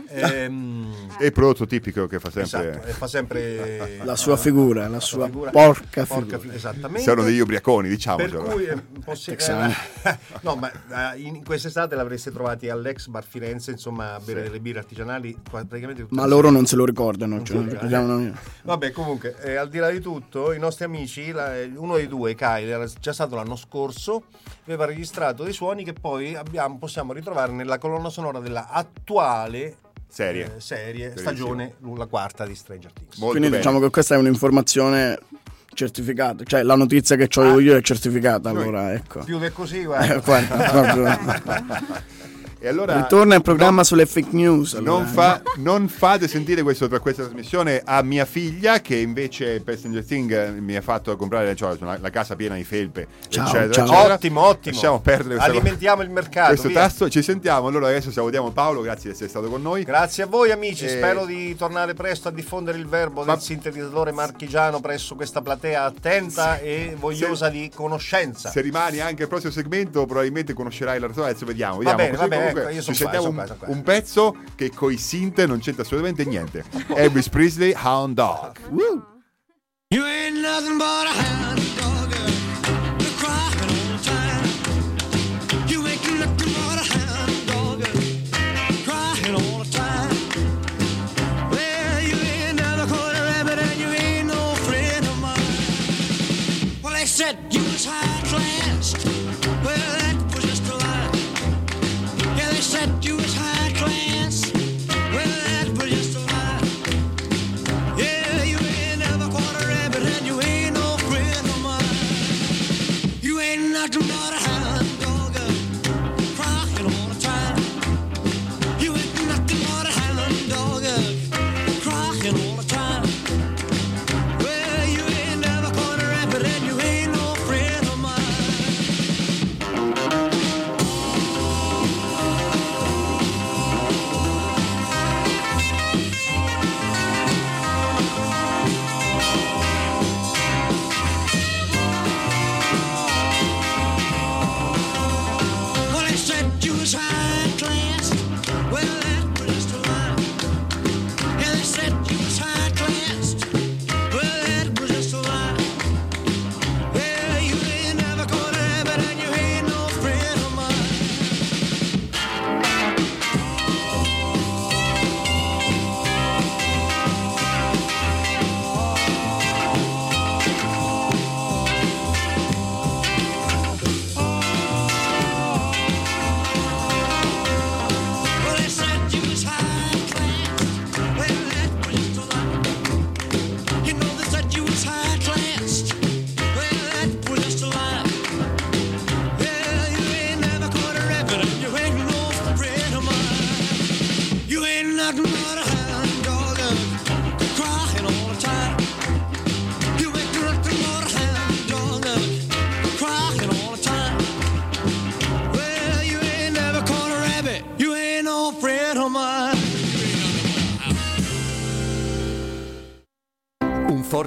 Ehm, È il prodotto tipico che fa sempre... Esatto, fa sempre La sua figura, la sua figura. porca figura. fi- esattamente. Sono degli ubriaconi, diciamo. Per cui eh, possi- eh, no, ma eh, in quest'estate l'avreste trovati all'ex Bar Firenze, insomma, a bere delle birre artigianali qua- praticamente tutte Ma le loro non se lo ricordano, cioè, ricordano. noi. Vabbè, comunque, eh, al di là di tutto, i nostri amici, la- uno dei due, Kyle, era già stato l'anno scorso, aveva registrato dei suoni che poi abbiamo- possiamo ritrovare nella colonna sonora della attuale Serie. eh, serie stagione, la quarta di Stranger Things. Quindi diciamo che questa è un'informazione certificata, cioè la notizia che ho io è certificata, allora ecco. Più di così, Eh, guarda. guarda, proprio. E allora... Ritorna il programma sulle fake news. allora. Non, fa- non fate sentire questo tra questa trasmissione a mia figlia che invece per Stranger Things eh, mi ha fatto comprare cioè, una- la casa piena di felpe Ciao, eccetera, ciao. eccetera. Ottimo, ottimo. lasciamo perdere questa Alimentiamo il mercato, questo via. tasto ci sentiamo allora adesso salutiamo Paolo grazie di essere stato con noi Grazie a voi amici, Eh, spero di tornare presto a diffondere il verbo del sintetizzatore marchigiano presso questa platea attenta e vogliosa di conoscenza. se rimani anche al prossimo segmento probabilmente conoscerai la ragione adesso vediamo, Va vediamo. bene, Così va bene, comunque ecco, ci sentiamo un, un pezzo che coi synth non c'entra assolutamente niente Elvis Presley Hound Dog You ain't nothing but a hound dog. You're crying all the time. You ain't nothing but a hound dog. Crying all the time. Well, you ain't never caught a rabbit and you ain't no friend of mine. Well, they said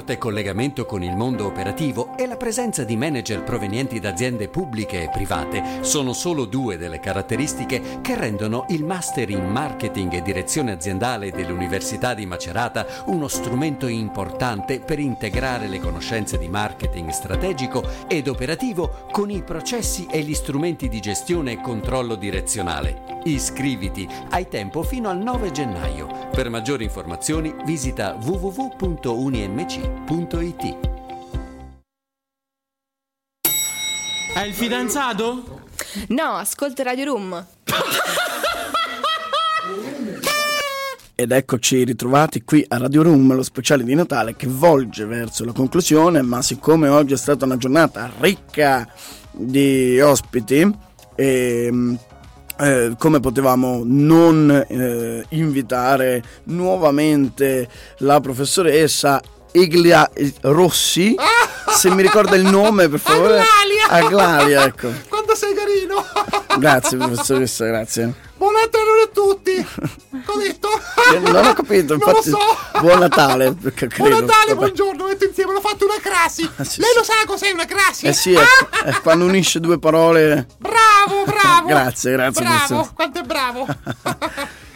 forte collegamento con il mondo operativo e la presenza di manager provenienti da aziende pubbliche e private sono solo due delle caratteristiche che rendono il Master in Marketing e Direzione Aziendale dell'Università di Macerata uno strumento importante per integrare le conoscenze di marketing strategico ed operativo con i processi e gli strumenti di gestione e controllo direzionale. Iscriviti, hai tempo fino al 9 gennaio. Per maggiori informazioni visita www.unimc.it. È il fidanzato? No, ascolta Radio Room. Ed eccoci ritrovati qui a Radio Room, lo speciale di Natale che volge verso la conclusione, ma siccome oggi è stata una giornata ricca di ospiti, ehm, eh, come potevamo non eh, invitare nuovamente la professoressa Iglia Rossi, se mi ricorda il nome per favore. Aglalia! Aglalia, ecco. Quando sei carino! Grazie professoressa, grazie. Buon Natale a tutti! T'ho detto? Non ho capito, Non infatti. lo so! Buon Natale, credo. Buon Natale, buongiorno, metto insieme, l'ho fatto una crasi! Ah, sì, Lei sì. lo sa cos'è una crasi? Eh sì, è, è quando unisce due parole. Bravo, bravo! Grazie, grazie, Bravo, professore. quanto è bravo!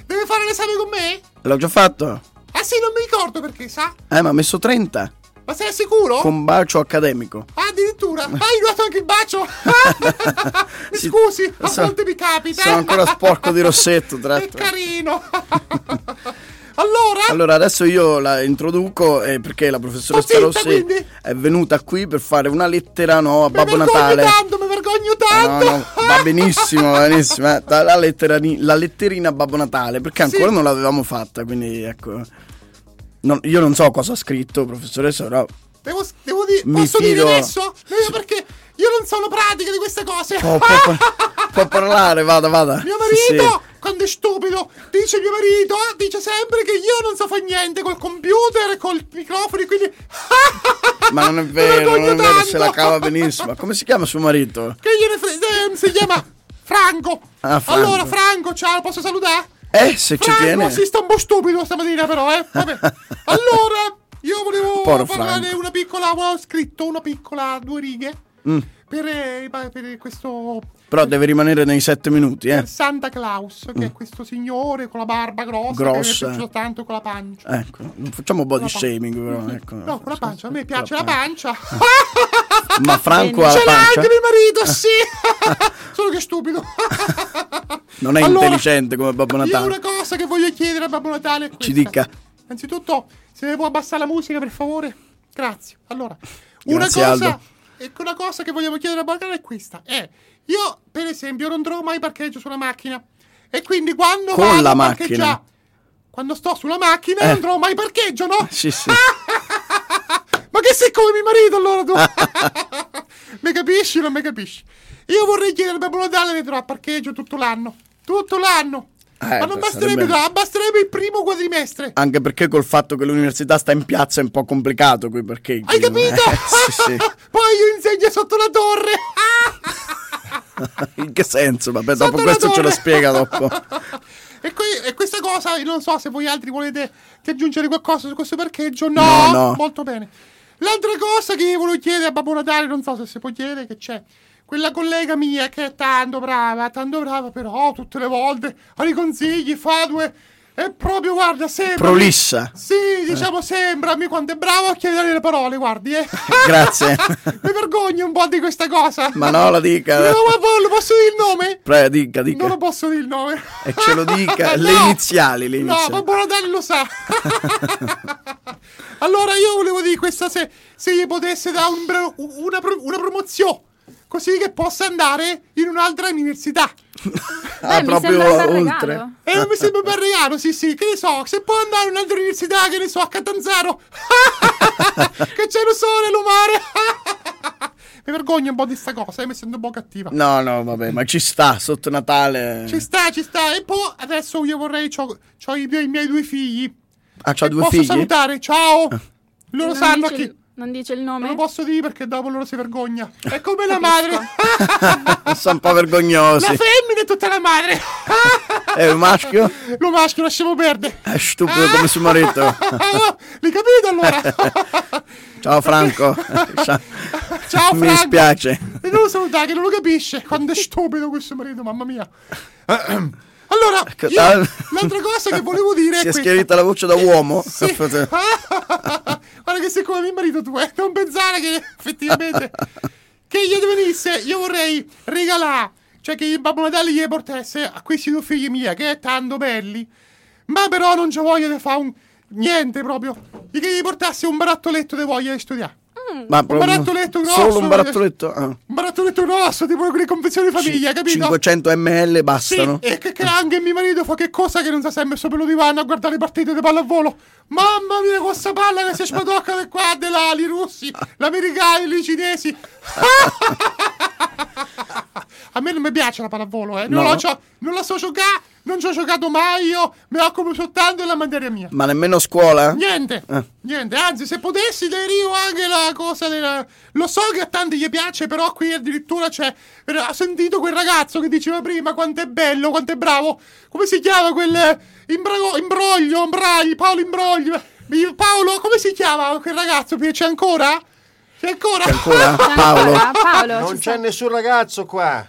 Deve fare l'esame con me? L'ho già fatto? Ah sì, non mi ricordo perché, sa? Eh, ma ha messo 30. Ma sei sicuro? Con bacio accademico. Ah, addirittura! Hai dato anche il bacio! mi Sì, scusi, a so- volte mi capita! Sono ancora sporco di rossetto, Che tratto. carino! allora? Allora, adesso io la introduco eh, perché la professoressa Sto zitta, Rossi quindi? è venuta qui per fare una lettera no, a Babbo vergogno Natale. tanto, mi vergogno No, tanto! no, va benissimo, va benissimo. eh. La, letterani- la letterina a Babbo Natale, perché ancora Sì. non l'avevamo fatta, quindi ecco. Non- io non so cosa ha scritto, professoressa, però Devo, devo dire, posso fido- dire adesso? Io perché io non sono pratica di queste cose. può, può- può- parlare, vada, vada. Mio Sì, marito, quando è stupido, dice mio marito, dice sempre che io non so fare niente col computer, col microfono, quindi sì. Ma non è vero, non è vero, se la tanto. cava benissimo. Ma come si chiama suo marito? che gliene frega, si chiama Franco. Ah, Franco. Allora, Franco, ciao, posso salutare? Eh, se ci Franco, tiene. si sta un po' stupido stamattina però, eh. Vabbè. Allora, io volevo Povero parlare Franco. una piccola, ho scritto una piccola, due righe, Mm, per, eh, per questo Però deve rimanere nei sette minuti, eh. per Santa Claus, che è questo signore con la barba grossa, che Grossa. mi è piaciuto tanto con la pancia. Ecco, non facciamo body la shaming, però. Ecco. No, con la pancia, a me piace la pancia. Ma Franco ha Ce la l'ha anche mio marito, sì! Solo che stupido. Non è Allora, intelligente come Babbo Natale. una cosa che voglio chiedere a Babbo Natale. Ci dica. Anzitutto, se ne può abbassare la musica, per favore? Grazie. Allora, una Grazie, cosa, Aldo. ecco, una cosa che vogliamo chiedere a Babbo Natale è questa. È, io, per esempio, non trovo mai parcheggio sulla macchina. E quindi quando Con vado la macchina. Quando sto sulla macchina Eh. non trovo mai parcheggio, no? Sì, sì. Ma che sei come mio marito allora tu? mi capisci o non mi capisci? Io vorrei chiedere a Babbo Natale di trovare parcheggio tutto l'anno. Tutto l'anno. Eh, Ma non basterebbe, basterebbe il primo quadrimestre. Anche perché col fatto che l'università sta in piazza è un po' complicato qui perché. Hai capito? Eh, sì, sì. Poi io insegno sotto la torre. In che senso? Vabbè, dopo Sotto la questo ce lo torre. spiega dopo. E, que- e questa cosa, io non so se voi altri volete aggiungere qualcosa su questo parcheggio. No, No, no. molto bene. L'altra cosa che volevo chiedere a Babbo Natale, non so se si può chiedere, che c'è quella collega mia che è tanto brava, tanto brava, però tutte le volte ha i consigli, fa due... È proprio, guarda, sembra... Prolissa. Sì, diciamo, sembrami quanto è bravo a chiedere le parole, guardi, eh. Grazie. Mi vergogno un po' di questa cosa. Ma no, la dica. No, ma lo posso dire il nome? Prego, dica, dica. Non lo posso dire il nome. E ce lo dica. No. Le iniziali, le No, iniziali. Babbo Natale lo sa. allora io volevo dire questa se, se gli potesse dare un una, una promozione. Così che possa andare in un'altra università. Ah, mi proprio oltre. E non mi sembra un bel regalo, sì, sì. Che ne so, se può andare in un'altra università, che ne so, a Catanzaro. che c'è lo sole, lo mare. mi vergogno un po' di sta cosa, eh, mi sento un po' cattiva. No, no, vabbè, ma ci sta sotto Natale. Ci sta, ci sta. E poi adesso io vorrei. C'ho, c'ho i, miei, i miei due figli. Ah, c'ha E due posso figli? salutare? Ciao. Loro Non sanno dice- chi. Non dice il Non nome? lo posso dire perché dopo loro si vergogna. È come la madre. Sono un po' La vergognosi. femmina è tutta la madre. È un maschio? Lo maschio lasciamo perdere. È stupido come suo marito. L'hai capito allora? Ciao Franco. Ciao Mi Franco. dispiace. E non lo salutare che non lo capisce. Quando è stupido questo marito, mamma mia. Allora, Ecco, io, l'altra cosa che volevo dire Si è è schierita la voce da uomo. Guarda che sei come mio marito tu, eh. Non pensare che effettivamente che gli venisse, io vorrei regalare, cioè che il Babbo Natale gli portasse a questi due figli miei, che è tanto belli, ma però non c'ho voglia di fare un niente proprio. Di che gli portasse un barattoletto di voglia di studiare. Ma un barattoletto grosso. Solo un barattoletto? Ah. Un barattoletto grosso, tipo quelle confezioni di famiglia, capito? 500 ml bastano. Sì, e che, che anche mio marito fa che cosa che non sa sempre sopra lo divano a guardare le partite di pallavolo. Mamma mia, questa palla che si spadocca di qua, di là, i russi, gli americani, i cinesi. A me non mi piace la pallavolo, eh. Non, No? la, so- non la so giocare, non ci ho giocato mai io, mi occupo soltanto della materia mia. Ma nemmeno a scuola? Niente, Eh. niente, anzi se potessi derivo anche la cosa della... Lo so che a tanti gli piace, però qui addirittura c'è... Ha sentito quel ragazzo che diceva prima quanto è bello, quanto è bravo. Come si chiama quel... Imbrago, imbroglio, Imbragli, Paolo Imbroglio. Paolo, come si chiama quel ragazzo? C'è ancora? C'è ancora? C'è ancora? Paolo? Paolo, non c'è nessun ragazzo qua.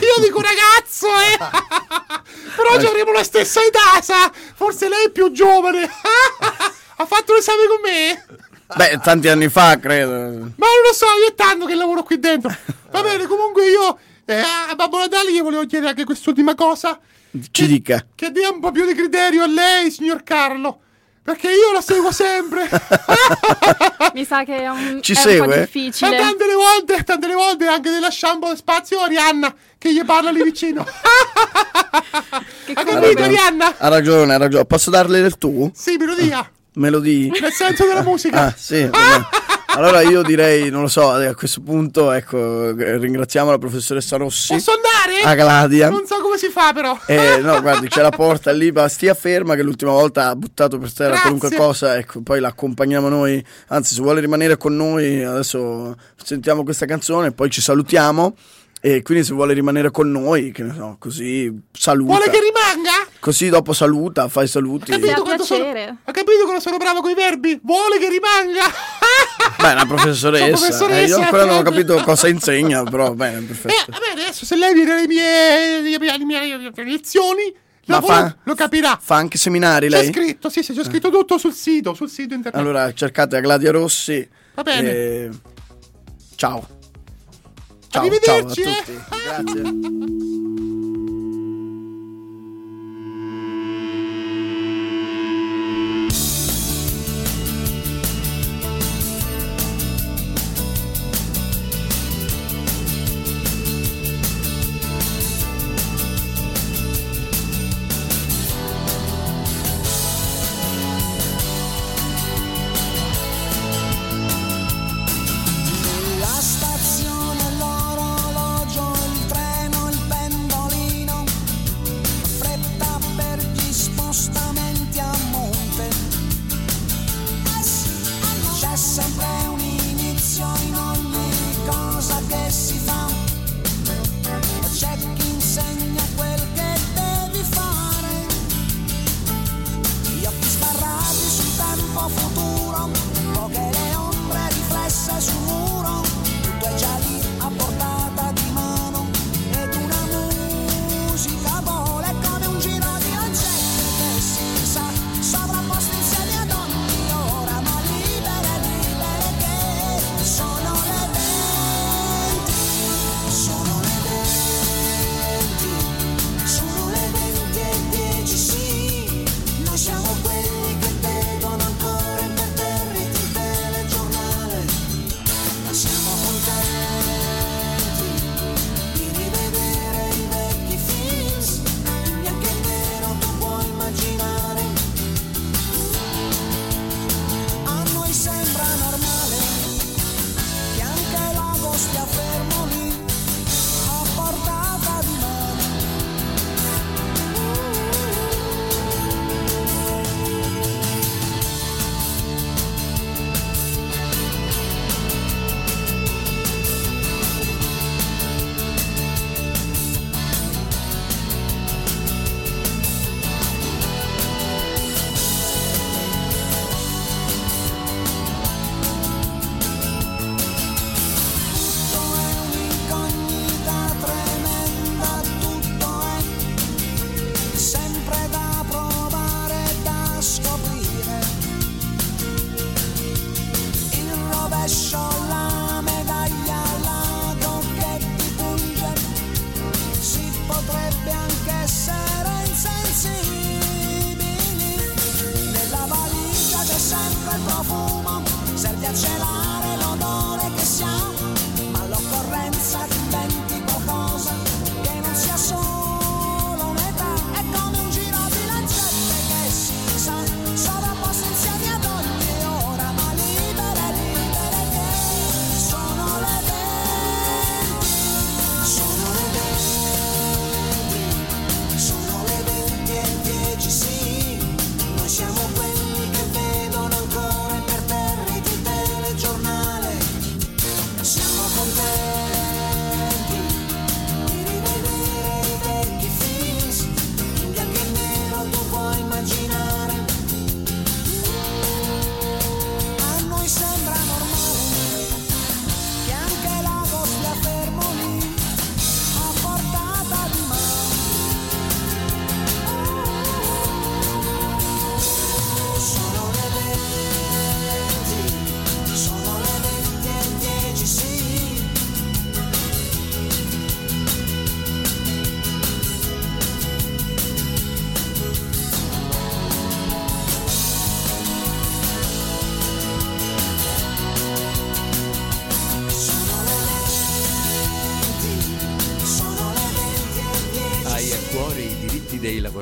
Io dico ragazzo, eh! Però ci avremo la stessa età, sa? Forse lei è più giovane. ha fatto l'esame con me? Beh, tanti anni fa, credo. Ma non lo so, io è tanto che lavoro qui dentro. Va bene, comunque io eh, a Babbo Natale gli volevo chiedere anche quest'ultima cosa. Ci dica. Che dia un po' più di criterio a lei, signor Carlo. Perché io la seguo sempre. Mi sa che è un, Ci è un segue? po' Ma difficile. tante le volte, tante le volte anche della shampoo spazio Arianna che gli parla lì vicino. Ha capito Arianna? Ha ragione, ha ragione. Posso darle del tu? Sì, me lo dia. Melodie? Nel senso della musica. Ah, sì. Allora io direi, non lo so, a questo punto, ecco, ringraziamo la professoressa Rossi. Posso andare? A Gladia. Non so come si fa però. Eh, no, guardi, c'è la porta lì, ma stia ferma che l'ultima volta ha buttato per terra Grazie. qualunque cosa, ecco, poi la accompagniamo noi, anzi se vuole rimanere con noi adesso sentiamo questa canzone poi ci salutiamo e quindi se vuole rimanere con noi, che ne so, così saluta. Vuole che rimanga? Così dopo saluta, fa i saluti. Ha capito, quanto sono, ha capito quando sono bravo con i verbi? Vuole che rimanga? Beh, una professoressa. Professoressa, eh, io ancora non ho capito cosa insegna, però bene, perfetto. Eh, vabbè, adesso se lei viene alle mie, alle mie, alle mie- alle mie lezioni, Ma fa- lo capirà. Fa anche seminari C'è lei? scritto, sì, sì, c'è scritto tutto sul sito, sul sito internet. Allora cercate a Gladia Rossi. Va bene. e- Ciao. Ciao, Arrivederci, ciao a eh. tutti. Grazie.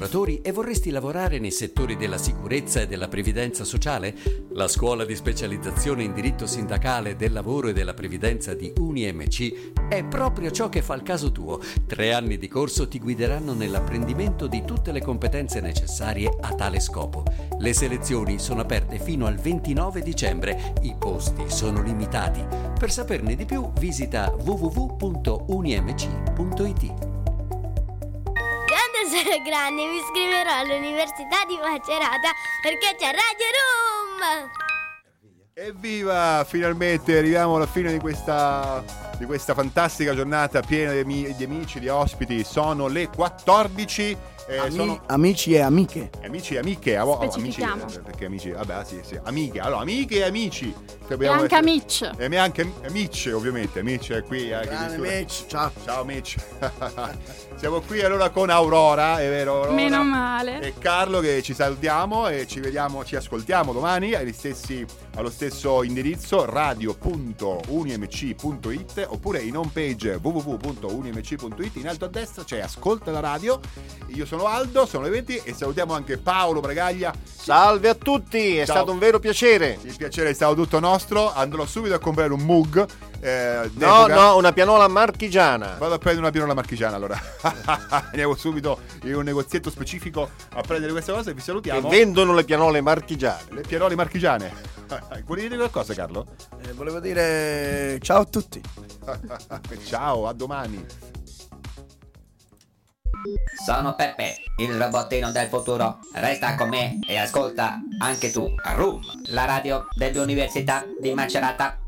lavoratori e vorresti lavorare nei settori della sicurezza e della previdenza sociale? La scuola di specializzazione in diritto sindacale del lavoro e della previdenza di UniMC è proprio ciò che fa il caso tuo. Tre anni di corso ti guideranno nell'apprendimento di tutte le competenze necessarie a tale scopo. Le selezioni sono aperte fino al 29 dicembre, i posti sono limitati. Per saperne di più visita www.unimc.it. Grande mi iscriverò all'Università di Macerata perché c'è Radio Room! Evviva! Finalmente arriviamo alla fine di questa, di questa fantastica giornata piena di amici, di ospiti. Sono le 14. Eh, Ami- sono Amici e amiche. amici e amiche. ah, oh, amici, eh, perché amici, vabbè, ah, sì, sì, amiche. Allora, amiche e amici. E anche essere- Mitch. E anche amici, ovviamente. Amici è qui. eh, Grande Mitch, ciao. Ciao Mitch. Siamo qui allora con Aurora, è vero? Aurora? Meno male. E Carlo che ci salutiamo e ci vediamo, ci ascoltiamo domani agli stessi- allo stesso indirizzo radio.unimc.it oppure in home page www.unimc.it in alto a destra c'è ascolta la radio io sono Aldo sono le 20 e salutiamo anche Paolo Bragaglia Salve a tutti, è Ciao. stato un vero piacere. il piacere è stato tutto nostro andrò subito a comprare un mug eh, No, no, una pianola marchigiana. Vado a prendere una pianola marchigiana allora. Andiamo subito in un negozietto specifico a prendere queste cose e vi Che salutiamo. vendono le pianole marchigiane. Le pianole marchigiane. Vuoi dire qualcosa Carlo? Eh, volevo dire ciao a tutti. Ciao, a domani. Sono Peppe, il robottino del futuro. Resta con me e ascolta anche tu Room, la radio dell'Università di Macerata.